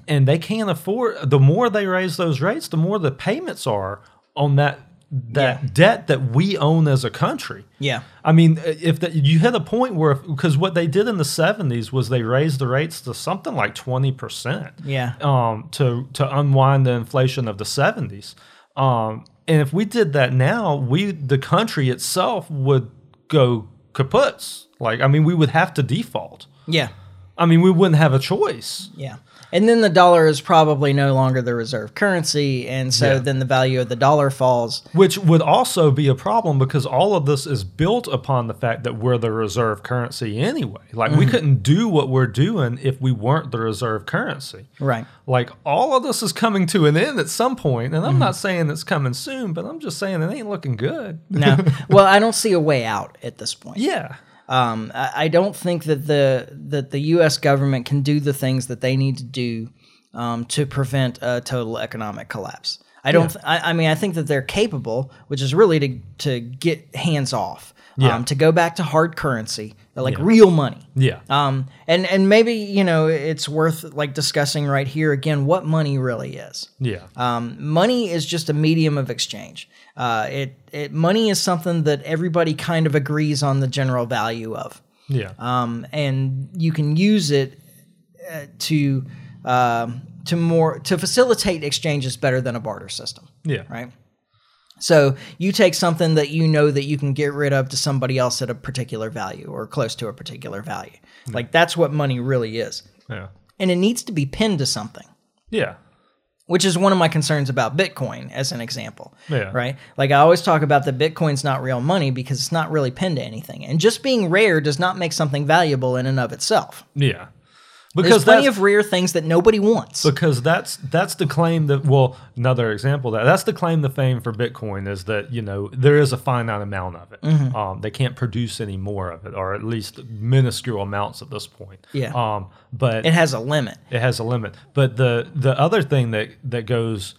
and they can't afford. The more they raise those rates, the more the payments are on that that Yeah. debt that we own as a country. yeah. I mean, if the, you hit a point where, because what they did in the '70s was they raised the rates to something like twenty percent Yeah. um, to to unwind the inflation of the 70s. Um, and if we did that now, we the country itself would go kaputs. Like I mean, we would have to default. Yeah. I mean, we wouldn't have a choice. Yeah. And then the dollar is probably no longer the reserve currency. And so Yeah. then the value of the dollar falls. Which would also be a problem because all of this is built upon the fact that we're the reserve currency anyway. Like we mm-hmm. couldn't do what we're doing if we weren't the reserve currency. Right. Like all of this is coming to an end at some point, and I'm mm-hmm. not saying it's coming soon, but I'm just saying it ain't looking good. No. well, I don't see a way out at this point. Yeah. Um, I, I don't think that the that the U.S. government can do the things that they need to do um, to prevent a total economic collapse. I don't. th- I, I mean, I think that they're capable, which is really to to get hands off, Yeah. um, to go back to hard currency, like real money. Yeah. Um, and and maybe you know it's worth like discussing right here again what money really is. Yeah. Um, money is just a medium of exchange. Uh, it, it money is something that everybody kind of agrees on the general value of, yeah. um, and you can use it uh, to um to more to facilitate exchanges better than a barter system, yeah. right? So you take something that you know that you can get rid of to somebody else at a particular value or close to a particular value. Like that's what money really is, Yeah. and it needs to be pinned to something Yeah. Which is one of my concerns about Bitcoin as an example. Yeah. Right? Like I always talk about that Bitcoin's not real money because it's not really pinned to anything. And just being rare does not make something valuable in and of itself. Yeah. There's Because plenty of rare things that nobody wants. because that's that's the claim that well another example of that that's the claim the fame for Bitcoin is that you know there is a finite amount of it. Mm-hmm. Um, they can't produce any more of it, or at least minuscule amounts at this point. Yeah. Um, but it has a limit. it has a limit. But the the other thing that that goes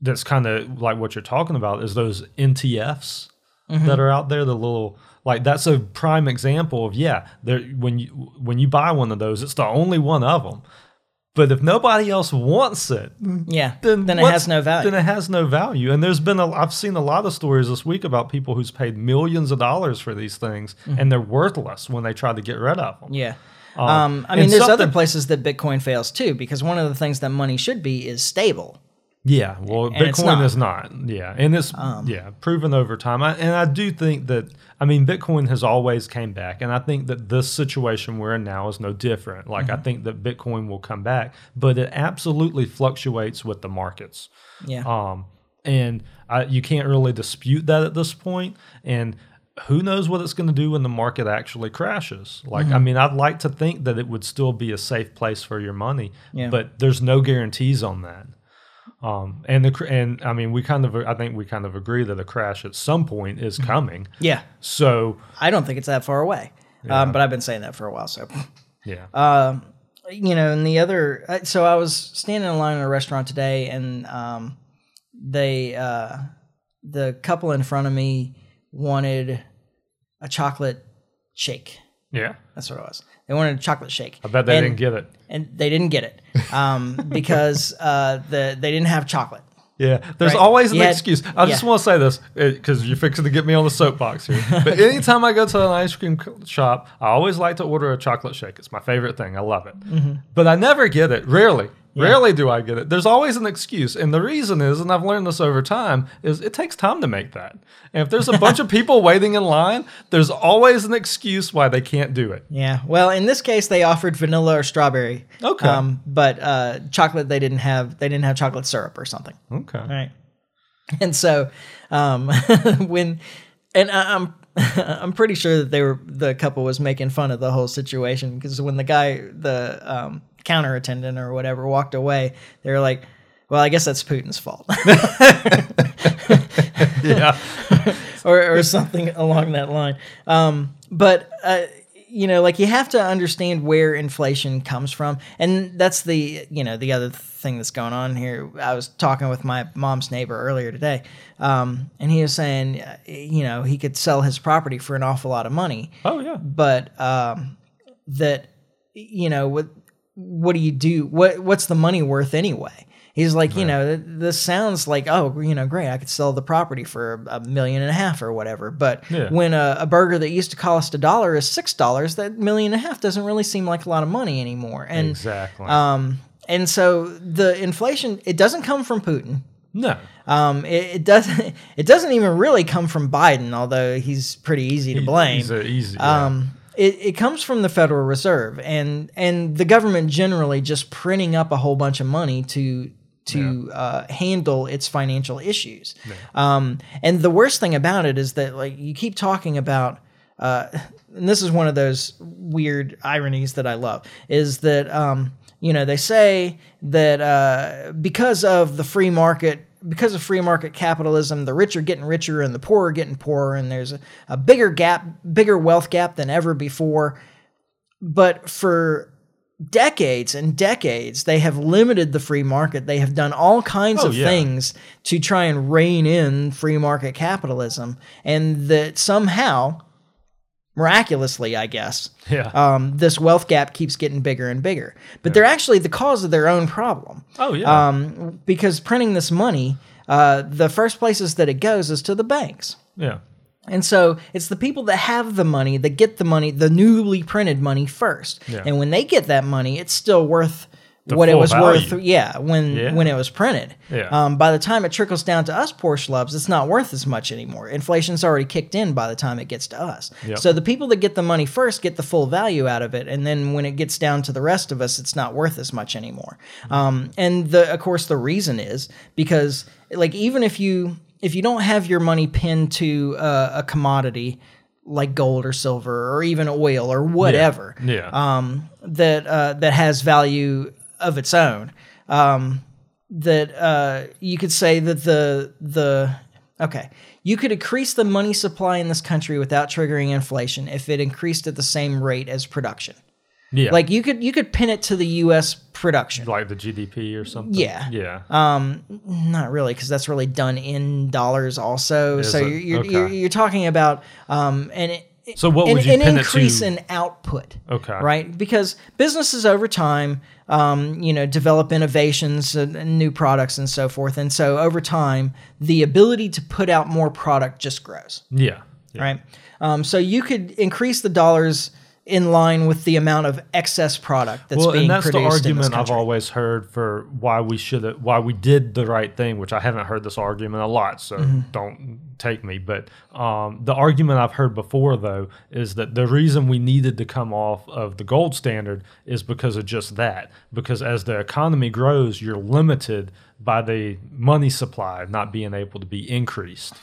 that's kind of like what you're talking about is those NTFs Mm-hmm. that are out there. The little like that's a prime example of yeah. There when you when you buy one of those, it's the only one of them. But if nobody else wants it, Yeah. then Then, it has no value. Then it has no value. And there's been a I've seen a lot of stories this week about people who's paid millions of dollars for these things and they're worthless when they try to get rid of them. Mm-hmm. yeah. Um, I mean, there's other places that Bitcoin fails too, because one of the things that money should be is stable. Yeah, well, And Bitcoin not. Um, is not. Yeah, and it's yeah proven over time. I, and I do think that I mean Bitcoin has always came back, and I think that this situation we're in now is no different. Like Mm-hmm. I think that Bitcoin will come back, but it absolutely fluctuates with the markets. Yeah. Um, and I, you can't really dispute that at this point. And who knows what it's going to do when the market actually crashes? Like, Mm-hmm. I mean, I'd like to think that it would still be a safe place for your money, Yeah. but there's no guarantees on that. Um, and the and I mean, we kind of I think we kind of agree that a crash at some point is Mm-hmm. coming. yeah. So I don't think it's that far away. Um, but I've been saying that for a while. So. yeah, Uh, you know, and the other, uh, so I was standing in line in a restaurant today, and um, they, uh, the couple in front of me wanted a chocolate shake. yeah. That's what it was. They wanted a chocolate shake. I bet they and, didn't get it. and they didn't get it um, because uh, the they didn't have chocolate. Yeah, there's Right. always an had- excuse. I just want to say this because you're fixing to get me on the soapbox here. But anytime I go to an ice cream shop, I always like to order a chocolate shake. It's my favorite thing. I love it. Mm-hmm. But I never get it. Rarely. Rarely do I get it. There's always an excuse. And the reason is, and I've learned this over time, is it takes time to make that. And if there's a bunch of people waiting in line, there's always an excuse why they can't do it. Yeah. Well, in this case, they offered vanilla or strawberry. Okay. Um, but uh, chocolate, they didn't have. They didn't have chocolate syrup or something. Okay. Right. And so, um, when, and I, I'm, I'm pretty sure that they were the couple was making fun of the whole situation because when the guy, the um, counter attendant or whatever, walked away, they were like, "Well, I guess that's Putin's fault," Yeah. or or something along that line. Um, but uh, you know, like you have to understand where inflation comes from, and that's the you know the other thing that's going on here. I was talking with my mom's neighbor earlier today, um, and he was saying, uh, you know, he could sell his property for an awful lot of money, Oh, yeah. but um, that you know what what do you do? What what's the money worth anyway? He's like, you know, this sounds like, oh, you know, great. I could sell the property for a million and a half or whatever. But Yeah. when a, a burger that used to cost a dollar is six dollars, that million and a half doesn't really seem like a lot of money anymore. And Exactly. um, and so the inflation, it doesn't come from Putin. no. Um, it, it doesn't. It doesn't even really come from Biden, although he's pretty easy to blame. He's a easy. yeah. It, it comes from the Federal Reserve and and the government generally just printing up a whole bunch of money to to uh, handle its financial issues. Um, and the worst thing about it is that like you keep talking about. Uh, and this is one of those weird ironies that I love is that um, you know they say that uh, because of the free market because of free market capitalism, the rich are getting richer and the poor are getting poorer, and there's a, a bigger gap, bigger wealth gap than ever before. But for decades and decades, they have limited the free market. They have done all kinds Oh, of yeah. things to try and rein in free market capitalism, and that somehow, miraculously, I guess, yeah. um, this wealth gap keeps getting bigger and bigger. But they're actually the cause of their own problem. oh, yeah. Um, because printing this money, uh, the first places that it goes is to the banks. yeah. And so it's the people that have the money that get the money, the newly printed money first. Yeah. And when they get that money, it's still worth what it was value. worth. Yeah, when Yeah. when it was printed. Yeah. Um, by the time it trickles down to us poor schlubs, it's not worth as much anymore. Inflation's already kicked in by the time it gets to us. Yep. So the people that get the money first get the full value out of it, and then when it gets down to the rest of us, it's not worth as much anymore. Um, and the of course the reason is because like even if you if you don't have your money pinned to uh, a commodity like gold or silver or even oil or whatever Yeah. um, that uh, that has value of its own. Um, that uh, you could say that the the okay, you could increase the money supply in this country without triggering inflation if it increased at the same rate as production. Yeah. Like you could you could pin it to the U.S. production. like the GDP or something. Yeah. Yeah. Um, not really, because that's really done in dollars also. Is so it? you're you're, Okay. you're you're talking about um an So what an, would you an pin it increase in output. Okay. Right, because businesses over time, um, you know, develop innovations and, and new products and so forth, and so over time, the ability to put out more product just grows yeah. yeah. right? Um, so you could increase the dollars in line with the amount of excess product that's well, being and that's the produced argument I've always heard for why we should have, why we did the right thing, which I haven't heard this argument a lot, so Mm-hmm. don't take me. But um, the argument I've heard before, though, is that the reason we needed to come off of the gold standard is because of just that. Because as the economy grows, you're limited by the money supply not being able to be increased.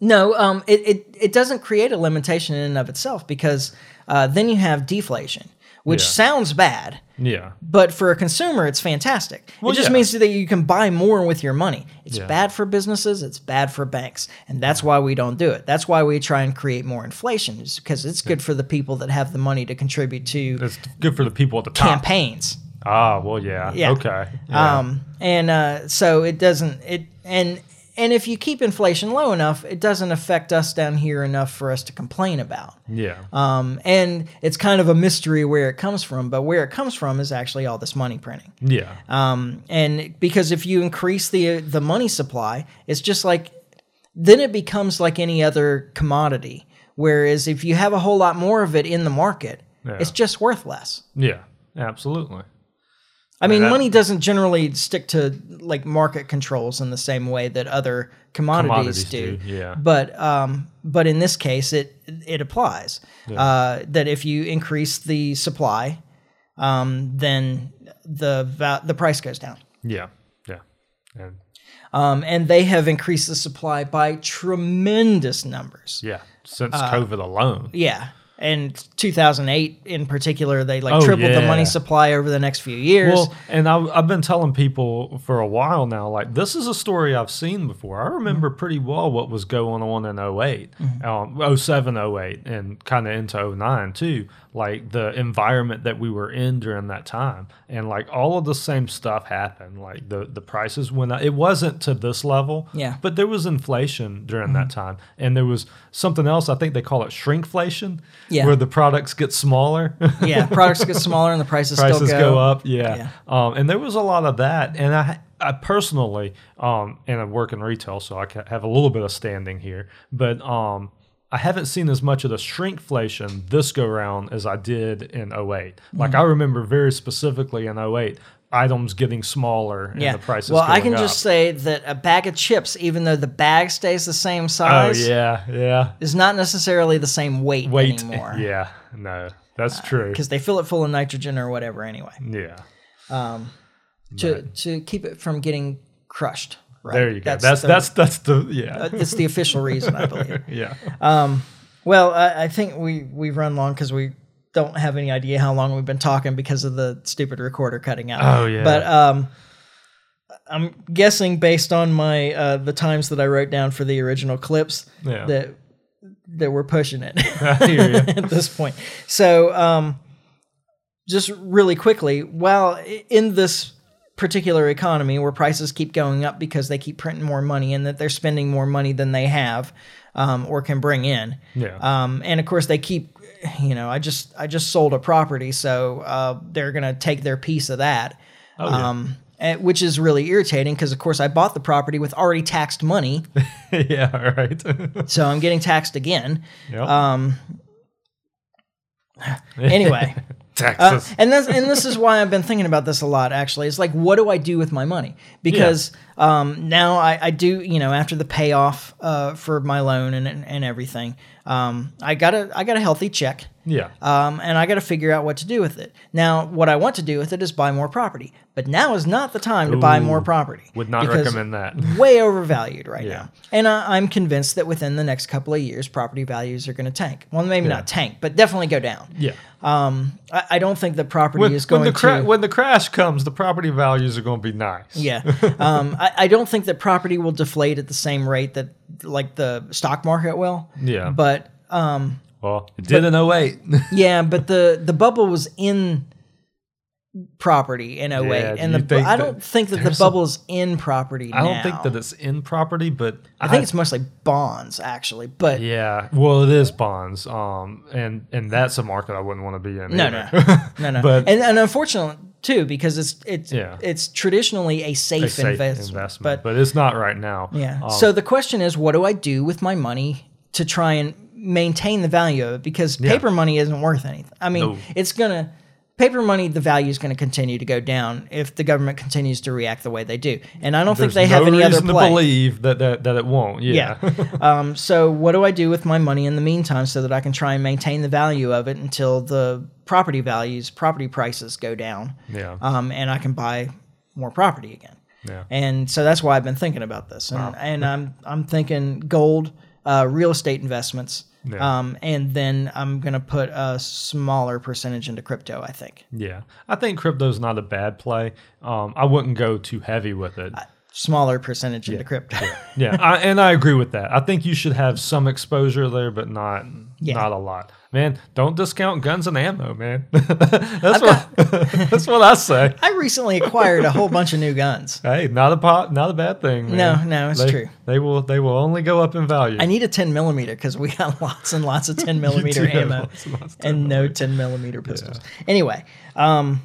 No, um, it, it, it doesn't create a limitation in and of itself because uh, then you have deflation, which Yeah. sounds bad, Yeah. but for a consumer, it's fantastic. Well, it just yeah. means that you can buy more with your money. It's Yeah. bad for businesses, it's bad for banks, and that's why we don't do it. That's why we try and create more inflation, is because it's good for the people that have the money to contribute to It's good for the people at the top. campaigns. Ah, well, yeah. Yeah. Okay. Yeah. Um, and uh, so it doesn't it and and if you keep inflation low enough, it doesn't affect us down here enough for us to complain about. yeah. Um, and it's kind of a mystery where it comes from, but where it comes from is actually all this money printing. yeah. Um, and because if you increase the the money supply, it's just like then it becomes like any other commodity. Whereas if you have a whole lot more of it in the market, Yeah. it's just worth less. Yeah, absolutely. I mean, that- money doesn't generally stick to like market controls in the same way that other commodities, Commodities do. do, yeah. But um, but in this case, it it applies uh, that if you increase the supply, um, then the va- the price goes down. Yeah, yeah, and Um, and they have increased the supply by tremendous numbers. yeah. Since Uh, COVID alone, Yeah. And 2008 in particular, they like Oh, tripled the money supply over the next few years. Well, and I, I've been telling people for a while now, like this is a story I've seen before. I remember Mm-hmm. pretty well what was going on in 8 um, 07, 08, and kind of into 09 too. Like the environment that we were in during that time, and like all of the same stuff happened. Like the the prices went up. It wasn't to this level, Yeah. Mm-hmm. but there was inflation during that time, and there was something else. I think they call it shrinkflation, Yeah. where the products get smaller. yeah, products get smaller and the prices, prices still go. go, up. Yeah. Yeah. Um, and there was a lot of that. And I, I personally, um, and I work in retail, so I have a little bit of standing here, but um, I haven't seen as much of the shrinkflation this go round as I did in 08. Like Mm-hmm. I remember very specifically in 08, items getting smaller and Yeah. the prices well, I can just say that a bag of chips, even though the bag stays the same Oh size, yeah, yeah. is not necessarily the same weight, Wait, anymore. yeah, no, that's true. Because they fill it full of nitrogen or whatever anyway. Yeah, To to keep it from getting crushed. Right? there you go. That's the, that's that's the yeah, that's the official reason, I believe. yeah. Well, I, I think we we've run long because we don't have any idea how long we've been talking because of the stupid recorder cutting out. Oh, yeah. But um, I'm guessing based on my uh, the times that I wrote down for the original clips Yeah. that that we're pushing it I hear you. at this point. So um, just really quickly, while in this particular economy where prices keep going up because they keep printing more money and that they're spending more money than they have um, or can bring in. Yeah. Um, and of course they keep, you know, I just I just sold a property, so uh, they're gonna take their piece of that. Oh, yeah. Um, eh, which is really irritating because, of course, I bought the property with already taxed money, yeah, right. so I'm getting taxed again. Yep. Um, anyway, uh, Texas. and this and this is why I've been thinking about this a lot. Actually, it's like, what do I do with my money? Because um, now I, I do, you know, after the payoff uh, for my loan and and, and everything, um, I got a I got a healthy check. Yeah. Um, and I got to figure out what to do with it. Now, what I want to do with it is buy more property, but now is not the time to buy more property. Would not recommend that. way overvalued right Yeah. now. And I, I'm convinced that within the next couple of years, property values are going to tank. Well, maybe not tank, but definitely go down. Yeah. Um, I, I don't think the property When, is when going the cra- to. when the crash comes, the property values are going to be nice. yeah, um, I, I don't think that property will deflate at the same rate that like the stock market will. Yeah. But um, Well, it did in 08. yeah, but the the bubble was in property in 08 Yeah, and the you think I don't think that the there's a- bubble's in property I don't now. think that it's in property, but I think it's mostly bonds actually, but yeah. Well, it is bonds. Um, and and that's a market I wouldn't want to be in. No, either. no, no. But- and, and unfortunately too, because it's it's Yeah. it's traditionally a safe, a safe investment. investment, But, but, it's not right now. yeah. Um, so the question is, what do I do with my money to try and maintain the value of it? Because paper money isn't worth anything. I mean, No. it's gonna paper money. The value is going to continue to go down if the government continues to react the way they do. And I don't think there's they have no any other reason play. to believe that, that that it won't. Yeah. Yeah. um, so what do I do with my money in the meantime so that I can try and maintain the value of it until the property values, property prices go down? Yeah. Um, and I can buy more property again. Yeah. And so that's why I've been thinking about this. And, and I'm I'm thinking gold, uh, real estate investments. Yeah. Um, and then I'm gonna put a smaller percentage into crypto. I think Yeah, I think crypto's not a bad play. Um, I wouldn't go too heavy with it. smaller percentage into crypto. yeah, I, and I agree with that. I think you should have some exposure there, but not Yeah. not a lot. Man, don't discount guns and ammo, man. that's what that's what I say. I recently acquired a whole bunch of new guns. Hey, not a pot, not a bad thing. Man. No, no, it's They- true. They will they will only go up in value. I need a 10 millimeter because we got lots and lots of 10 millimeter ammo lots and lots and no 10 millimeter pistols. Anyway, um,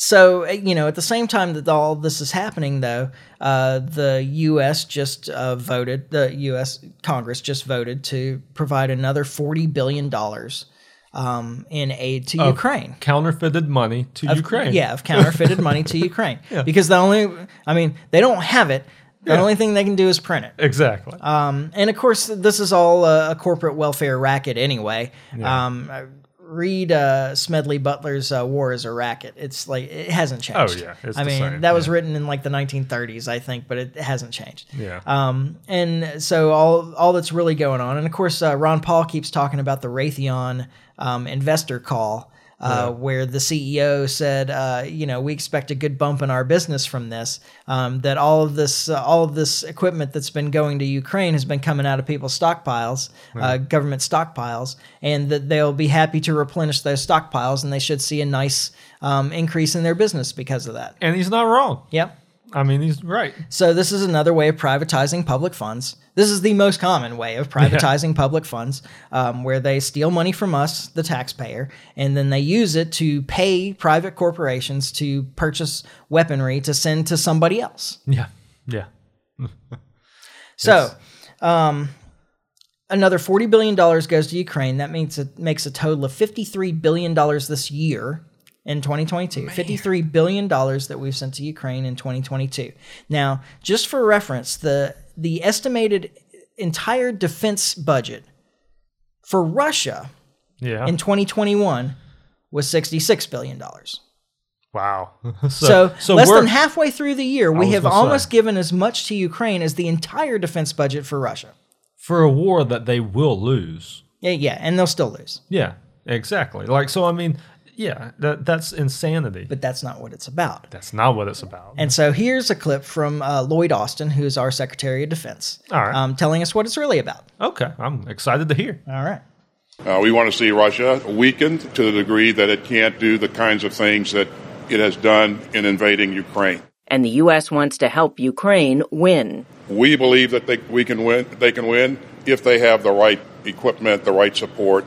so uh, you know, at the same time that all this is happening, though, uh, the U.S. just uh, voted. The U.S. Congress just voted to provide another 40 billion dollars um, in aid to Of Ukraine. Counterfeited money to Of- Ukraine. Yeah, of counterfeited money to Ukraine. Because the only, I mean, they don't have it. The Yeah. only thing they can do is print it. Exactly. Um, and of course, this is all a, a corporate welfare racket anyway. Um, uh, read uh, Smedley Butler's uh, "War is a Racket." It's like it hasn't changed. Oh, yeah, it's I mean same, that was written in like the 1930s, I think, but it hasn't changed. Yeah. Um, and so all all that's really going on, and of course, uh, Ron Paul keeps talking about the Raytheon um, investor call. Uh, Where the CEO said, uh, you know, we expect a good bump in our business from this. Um, that all of this, uh, all of this equipment that's been going to Ukraine has been coming out of people's stockpiles, uh, government stockpiles, and that they'll be happy to replenish those stockpiles, and they should see a nice um, increase in their business because of that. and he's not wrong. Yep. I mean, he's right. So this is another way of privatizing public funds. This is the most common way of privatizing public funds, um, where they steal money from us, the taxpayer, and then they use it to pay private corporations to purchase weaponry to send to somebody else. Yeah. Yeah. So, um, another forty billion dollars goes to Ukraine. That means it makes a total of fifty-three billion dollars this year in 2022. Fifty-three billion dollars that we've sent to Ukraine in 2022. Now, just for reference, the the estimated entire defense budget for Russia Yeah. in 2021 was 66 billion dollars. wow. So, less we're- than halfway through the year, we have almost say. given as much to Ukraine as the entire defense budget for Russia. for a war that they will lose. Yeah, yeah, and they'll still lose. Yeah. Exactly. Like so. I mean, yeah. That that's insanity. But that's not what it's about. that's not what it's about. And so here's a clip from uh, Lloyd Austin, who is our Secretary of Defense, All right. um, telling us what it's really about. okay. I'm excited to hear. All right. Uh, we want to see Russia weakened to the degree that it can't do the kinds of things that it has done in invading Ukraine. and the U.S. wants to help Ukraine win. We believe that they, we can win. They can win if they have the right equipment, the right support.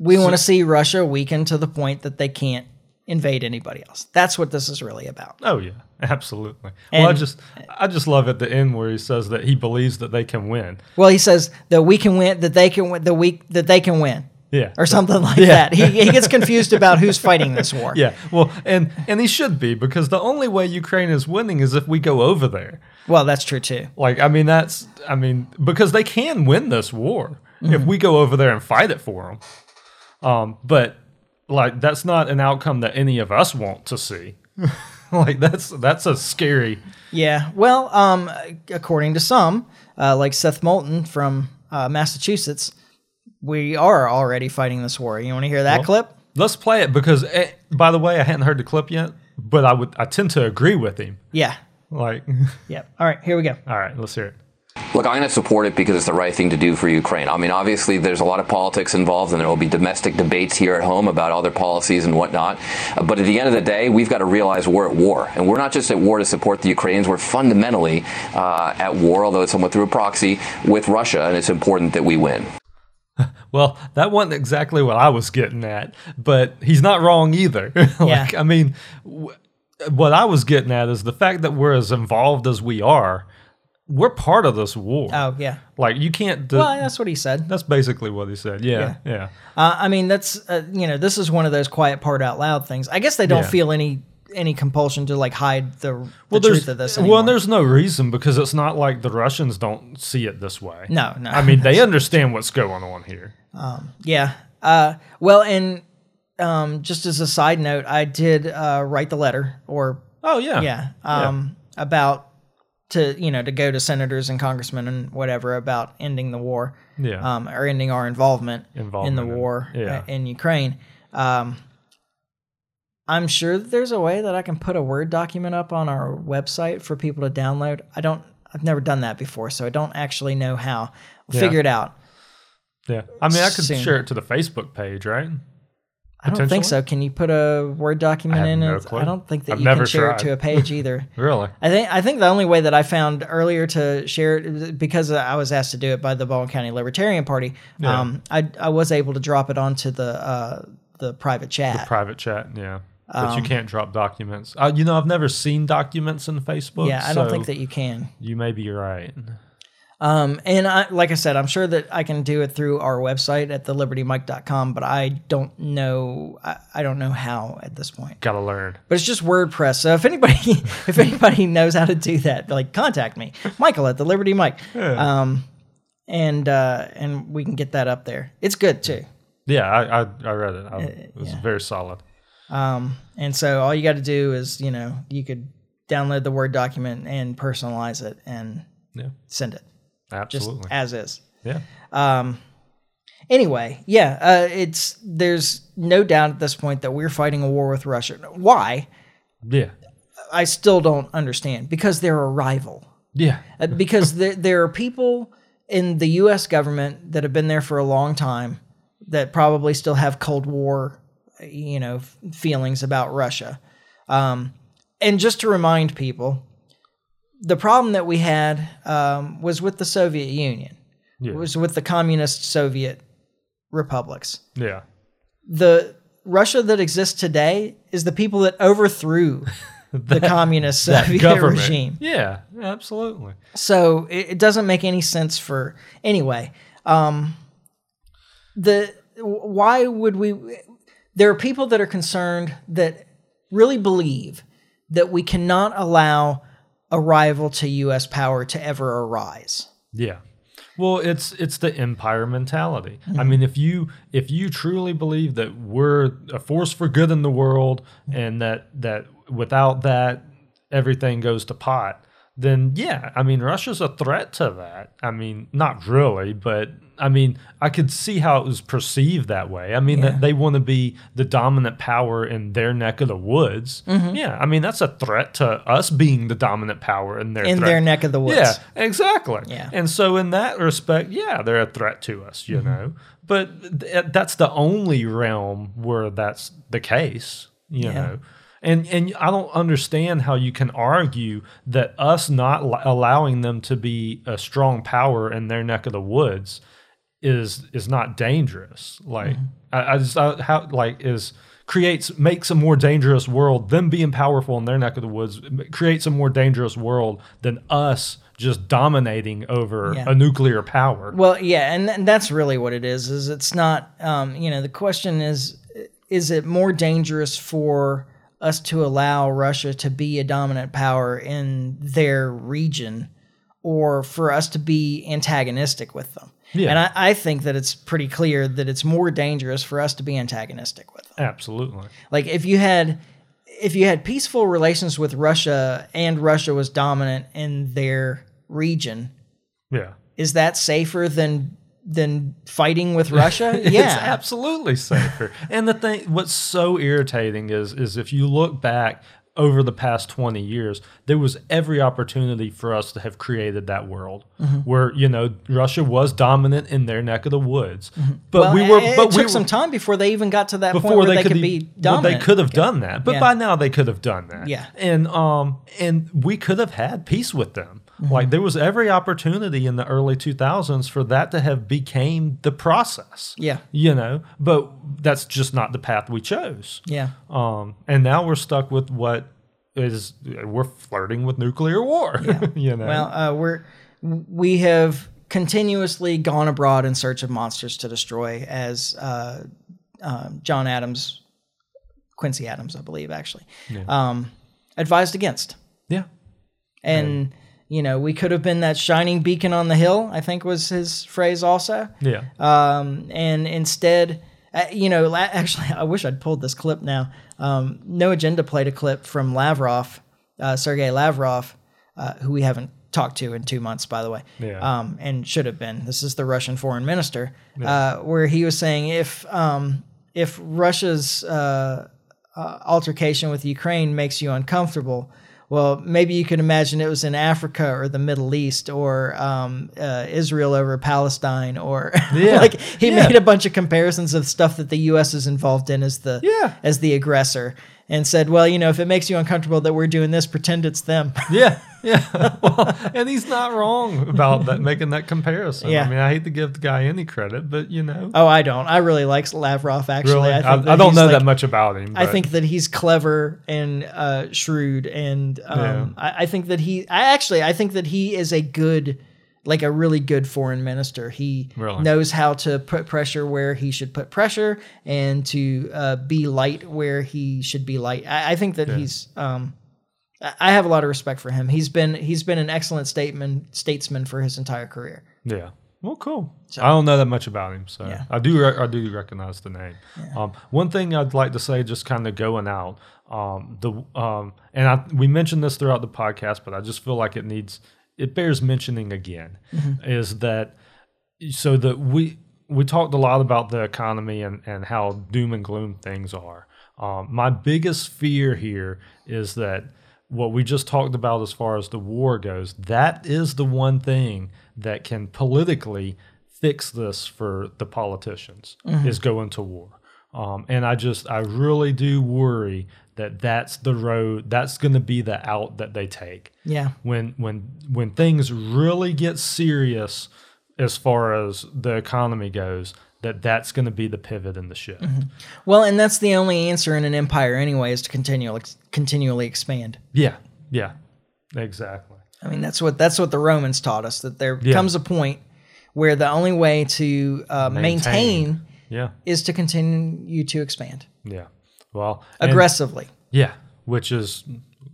We want to see Russia weaken to the point that they can't invade anybody else. That's what this is really about. Oh yeah, absolutely. well, I just I just love at the end where he says that he believes that they can win. Well, he says that we can win, that they can win, the weak that they can win, Yeah. or something like that. He, he gets confused about who's fighting this war. Yeah. Well, and and he should be because the only way Ukraine is winning is if we go over there. Well, that's true too. Like I mean that's I mean because they can win this war Mm-hmm. if we go over there and fight it for them. Um, but like that's not an outcome that any of us want to see. like that's that's a scary. Yeah. Well, um, according to some, uh, like Seth Moulton from uh, Massachusetts, we are already fighting this war. You want to hear that clip? Let's play it because eh, by the way I hadn't heard the clip yet, but I would I tend to agree with him. Yeah. Like Yeah. All right. Here we go. all right, let's hear it. Look, I'm going to support it because it's the right thing to do for Ukraine. I mean, obviously, there's a lot of politics involved, and there will be domestic debates here at home about other policies and whatnot. Uh, But at the end of the day, we've got to realize we're at war. And we're not just at war to support the Ukrainians, we're fundamentally uh, at war, although it's somewhat through a proxy, with Russia, and it's important that we win. Well, that wasn't exactly what I was getting at, but he's not wrong either. like, Yeah. I mean, w- what I was getting at is the fact that we're as involved as we are. We're part of this war. Oh, yeah. Like you can't. Do, Well, that's what he said. that's basically what he said. Yeah, yeah. Uh, I mean, that's uh, you know, this is one of those quiet part out loud things. I guess they don't Yeah. feel any any compulsion to like hide the, the Well, truth of this. well, Anymore. there's no reason because it's not like the Russians don't see it this way. No, no. I mean, they understand what's going on here. Yeah. Uh, well, and um, just as a side note, I did uh, write the letter, or Oh yeah, yeah, um, about to you know to go to senators and congressmen and whatever about ending the war, Yeah. um, or ending our involvement, in Involvement the in- war yeah. uh, in Ukraine. Um, I'm sure that there's a way that I can put a Word document up on our website for people to download. I don't. I've never done that before, so I don't actually know how. We'll Yeah. Figure it out. yeah. I mean, I could Soon. share it to the Facebook page, right? I don't think so. Can you put a Word document in no. I don't think that I've you can share it to a page either. Really? I think I think the only way that I found earlier to share it because I was asked to do it by the Baldwin County Libertarian Party. Yeah. Um, I I was able to drop it onto the uh, the private chat. private chat yeah but Um, you can't drop documents uh, you know i've never seen documents in facebook yeah, I don't so think that you can. you may be right Um, and I, like I said, I'm sure that I can do it through our website at thelibertymike.com, but I don't know. I, I don't know how at this point. Gotta learn. But it's just WordPress. So if anybody, if anybody knows how to do that, like contact me, Michael at the Liberty Mike, um, and uh, and we can get that up there. It's good too. Yeah, I I, I read it. I, it was Uh, yeah. very solid. Um, and so all you got to do is, you know, you could download the Word document and personalize it and Yeah, send it just absolutely. as is. yeah, Um, anyway, yeah, uh, it's there's no doubt at this point that we're fighting a war with Russia. Why? yeah, I still don't understand because they're a rival. yeah. Uh, because there, there are people in the U.S. government that have been there for a long time that probably still have Cold War, you know, feelings about Russia. Um, and just to remind people, the problem that we had um, was with the Soviet Union. Yeah. It was with the communist Soviet republics. Yeah. The Russia that exists today is the people that overthrew the communist Soviet Government. regime. Yeah, absolutely. So it, it doesn't make any sense for anyway. Um, the why would we? There are people that are concerned that really believe that we cannot allow a rival to U.S. power to ever arise. Yeah. Well, it's it's the empire mentality. I Mm-hmm. mean, if you if you truly believe that we're a force for good in the world and that that without that everything goes to pot, then yeah, I mean, Russia's a threat to that. I mean, not really, but I mean, I could see how it was perceived that way. I mean, that they want to be the dominant power in their neck of the woods. Mm-hmm. Yeah, I mean, that's a threat to us being the dominant power in their In threat. their neck of the woods. Yeah, exactly. Yeah. And so, in that respect, yeah, they're a threat to us, you know. But th- that's the only realm where that's the case, you Yeah. know. And and I don't understand how you can argue that us not allowing them to be a strong power in their neck of the woods is is not dangerous. Like I, I just I, how like is creates makes a more dangerous world. Them being powerful in their neck of the woods creates a more dangerous world than us just dominating over Yeah. a nuclear power. Well, yeah, and, and that's really what it is. Is it's not, um, you know, the question is, is it more dangerous for us to allow Russia to be a dominant power in their region, or for us to be antagonistic with them? Yeah. And I, I think that it's pretty clear that it's more dangerous for us to be antagonistic with them. Absolutely. Like if you had if you had peaceful relations with Russia and Russia was dominant in their region, Yeah. is that safer than than fighting with Russia? yeah, It's absolutely safer. and the thing what's so irritating is is if you look back over the past 20 years, there was every opportunity for us to have created that world Mm-hmm. where, you know, Russia was dominant in their neck of the woods. But Mm-hmm. Well, we were it, but it we took some time before they even got to that point where they, they, could, could be well, dominant. they could have done that, but Yeah. by now they could have done that. Yeah. and um, and we could have had peace with them. Mm-hmm. Like there was every opportunity in the early two thousands for that to have became the process. Yeah. you know, but that's just not the path we chose. Yeah. Um, and now we're stuck with what is we're flirting with nuclear war. you know, Well, uh, we're we have continuously gone abroad in search of monsters to destroy, as uh, um John Adams, Quincy Adams, I believe, actually, um, advised against. yeah, And you know, we could have been that shining beacon on the hill. I think was his phrase also. yeah, um, and instead, uh, you know, la- actually, I wish I'd pulled this clip now. Um, no Agenda played a clip from Lavrov, uh, Sergei Lavrov, uh, who we haven't talked to in two months, by the way, Yeah. um, and should have been. This is the Russian foreign minister, uh, where he was saying if um, if Russia's uh, uh, altercation with Ukraine makes you uncomfortable. Well, maybe you can imagine it was in Africa or the Middle East or um, uh, Israel over Palestine or Yeah. like he Yeah. made a bunch of comparisons of stuff that the U.S. is involved in as the Yeah. as the aggressor and said, well, you know, if it makes you uncomfortable that we're doing this, pretend it's them. yeah, yeah. well, and he's not wrong about that, making that comparison. Yeah. I mean, I hate to give the guy any credit, but you know, oh, I don't. I really like Lavrov. Actually, really, I, I, think I, don't know like- that much about him. I think that he's clever and uh, shrewd, and um, Yeah. I, I think that he. I actually, I think that he is a good like a really good foreign minister. He Really? knows how to put pressure where he should put pressure and to uh, be light where he should be light. I, I think that he's. Um, I have a lot of respect for him. He's been he's been an excellent statesman statesman for his entire career. Yeah. Well, cool. I don't know that much about him, so Yeah. I do. Re- I do recognize the name. Um, one thing I'd like to say, just kind of going out, um, the um, and I, we mentioned this throughout the podcast, but I just feel like it needs it bears mentioning again. Is that so that we we talked a lot about the economy and and how doom and gloom things are. Um, my biggest fear here is that what we just talked about as far as the war goes, that is the one thing that can politically fix this for the politicians is going to war. Um, and I just, I really do worry that that's the road, that's going to be the out that they take Yeah. when when when things really get serious as far as the economy goes that that's going to be the pivot in the shift Well, and that's the only answer in an empire anyway is to continually continually expand. yeah yeah exactly I mean, that's what that's what the Romans taught us that there Yeah. comes a point where the only way to uh, maintain. Maintain. yeah is to continue to expand yeah well and- aggressively. yeah which is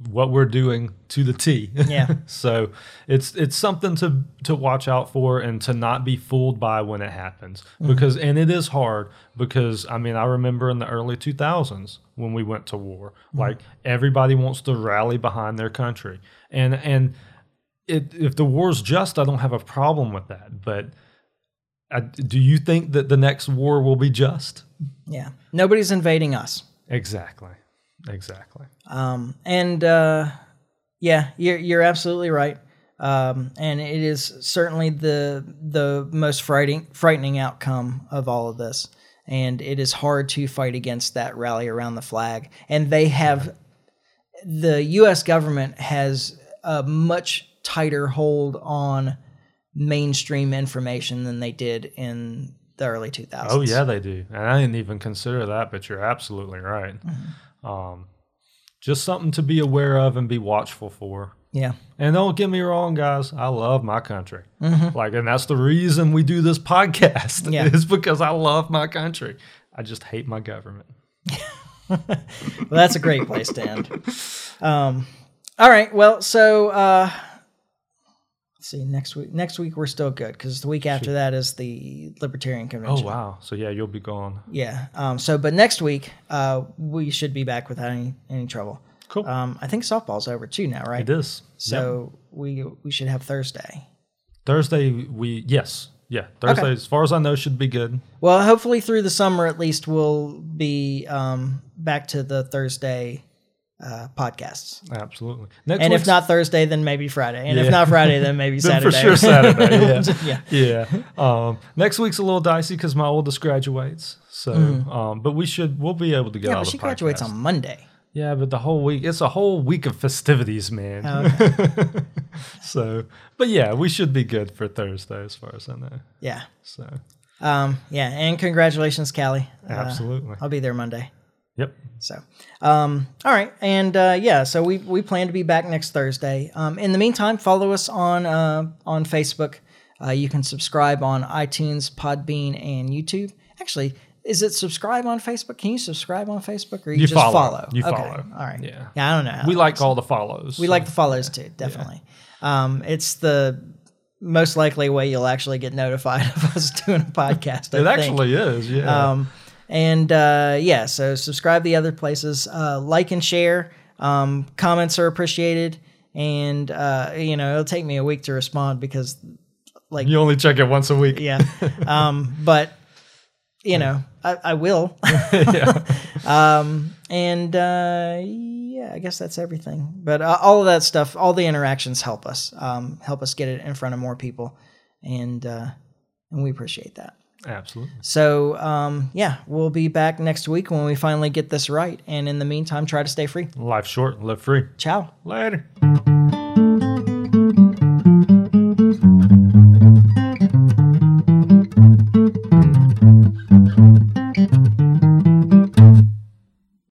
what we're doing to the T. Yeah. so it's it's something to to watch out for and to not be fooled by when it happens mm-hmm. because and it is hard because I mean I remember in the early 2000s when we went to war mm-hmm. like everybody wants to rally behind their country and and it, if the war's just I don't have a problem with that but I, do you think that the next war will be just Yeah. Nobody's invading us. exactly exactly Um, and uh, yeah, you're you're absolutely right. Um, and it is certainly the the most frightening frightening outcome of all of this. And it is hard to fight against that rally around the flag. And they have the U.S. government has a much tighter hold on mainstream information than they did in the early 2000s. Oh yeah, they do, and I didn't even consider that, but you're absolutely right. Mm-hmm. Um, just something to be aware of and be watchful for. yeah. And don't get me wrong, guys, I love my country. Mm-hmm. Like, and that's the reason we do this podcast. Yeah. is because I love my country. I just hate my government. Well, that's a great place to end. Um, all right. Well, so uh, see. Next week. Next week we're still good because the week after that is the Libertarian Convention. Oh wow! So yeah, you'll be gone. Yeah. Um, so, but next week uh, we should be back without any any trouble. Cool. Um, I think softball's over too now, right? it is. So we we should have Thursday. Thursday, we yes, yeah. Thursday, as far as I know, should be good. Well, hopefully through the summer at least we'll be um, back to the Thursday uh, podcasts. Absolutely. Next And if not Thursday, then maybe Friday. And if not Friday, then maybe Then Saturday. for sure Saturday. Yeah, yeah. yeah. Um, next week's a little dicey because my oldest graduates. So, um, but we should we'll be able to get Mm-hmm. Yeah, but she graduates on Monday. Yeah, but the whole week it's a whole week of festivities, man. Oh, so, but yeah, we should be good for Thursday as far as I know. Yeah. So, Um, yeah. And congratulations, Callie. Uh, absolutely. I'll be there Monday. Yep. So, um, all right, and uh, yeah, so we we plan to be back next Thursday. Um, in the meantime, follow us on uh, on Facebook. Uh, you can subscribe on iTunes, Podbean, and YouTube. Actually, is it subscribe on Facebook? Can you subscribe on Facebook, or you, You just follow. follow? You Okay, follow. All right. Yeah. Yeah, I don't know. We like all the follows. we like the follows too, definitely. Um, it's the most likely way you'll actually get notified of us doing a podcast. It think. actually is. Yeah. Um, and uh, yeah, so subscribe the other places, uh, like and share. Um, comments are appreciated, and uh, you know it'll take me a week to respond because, like, you only check it once a week. yeah. Um, but you know I, I will. um, and uh, yeah, I guess that's everything. But uh, all of that stuff, all the interactions help us, um, help us get it in front of more people, and uh, and we appreciate that. Absolutely. So, um, yeah, we'll be back next week when we finally get this right. And in the meantime, try to stay free. Life short, live free. Ciao. Later.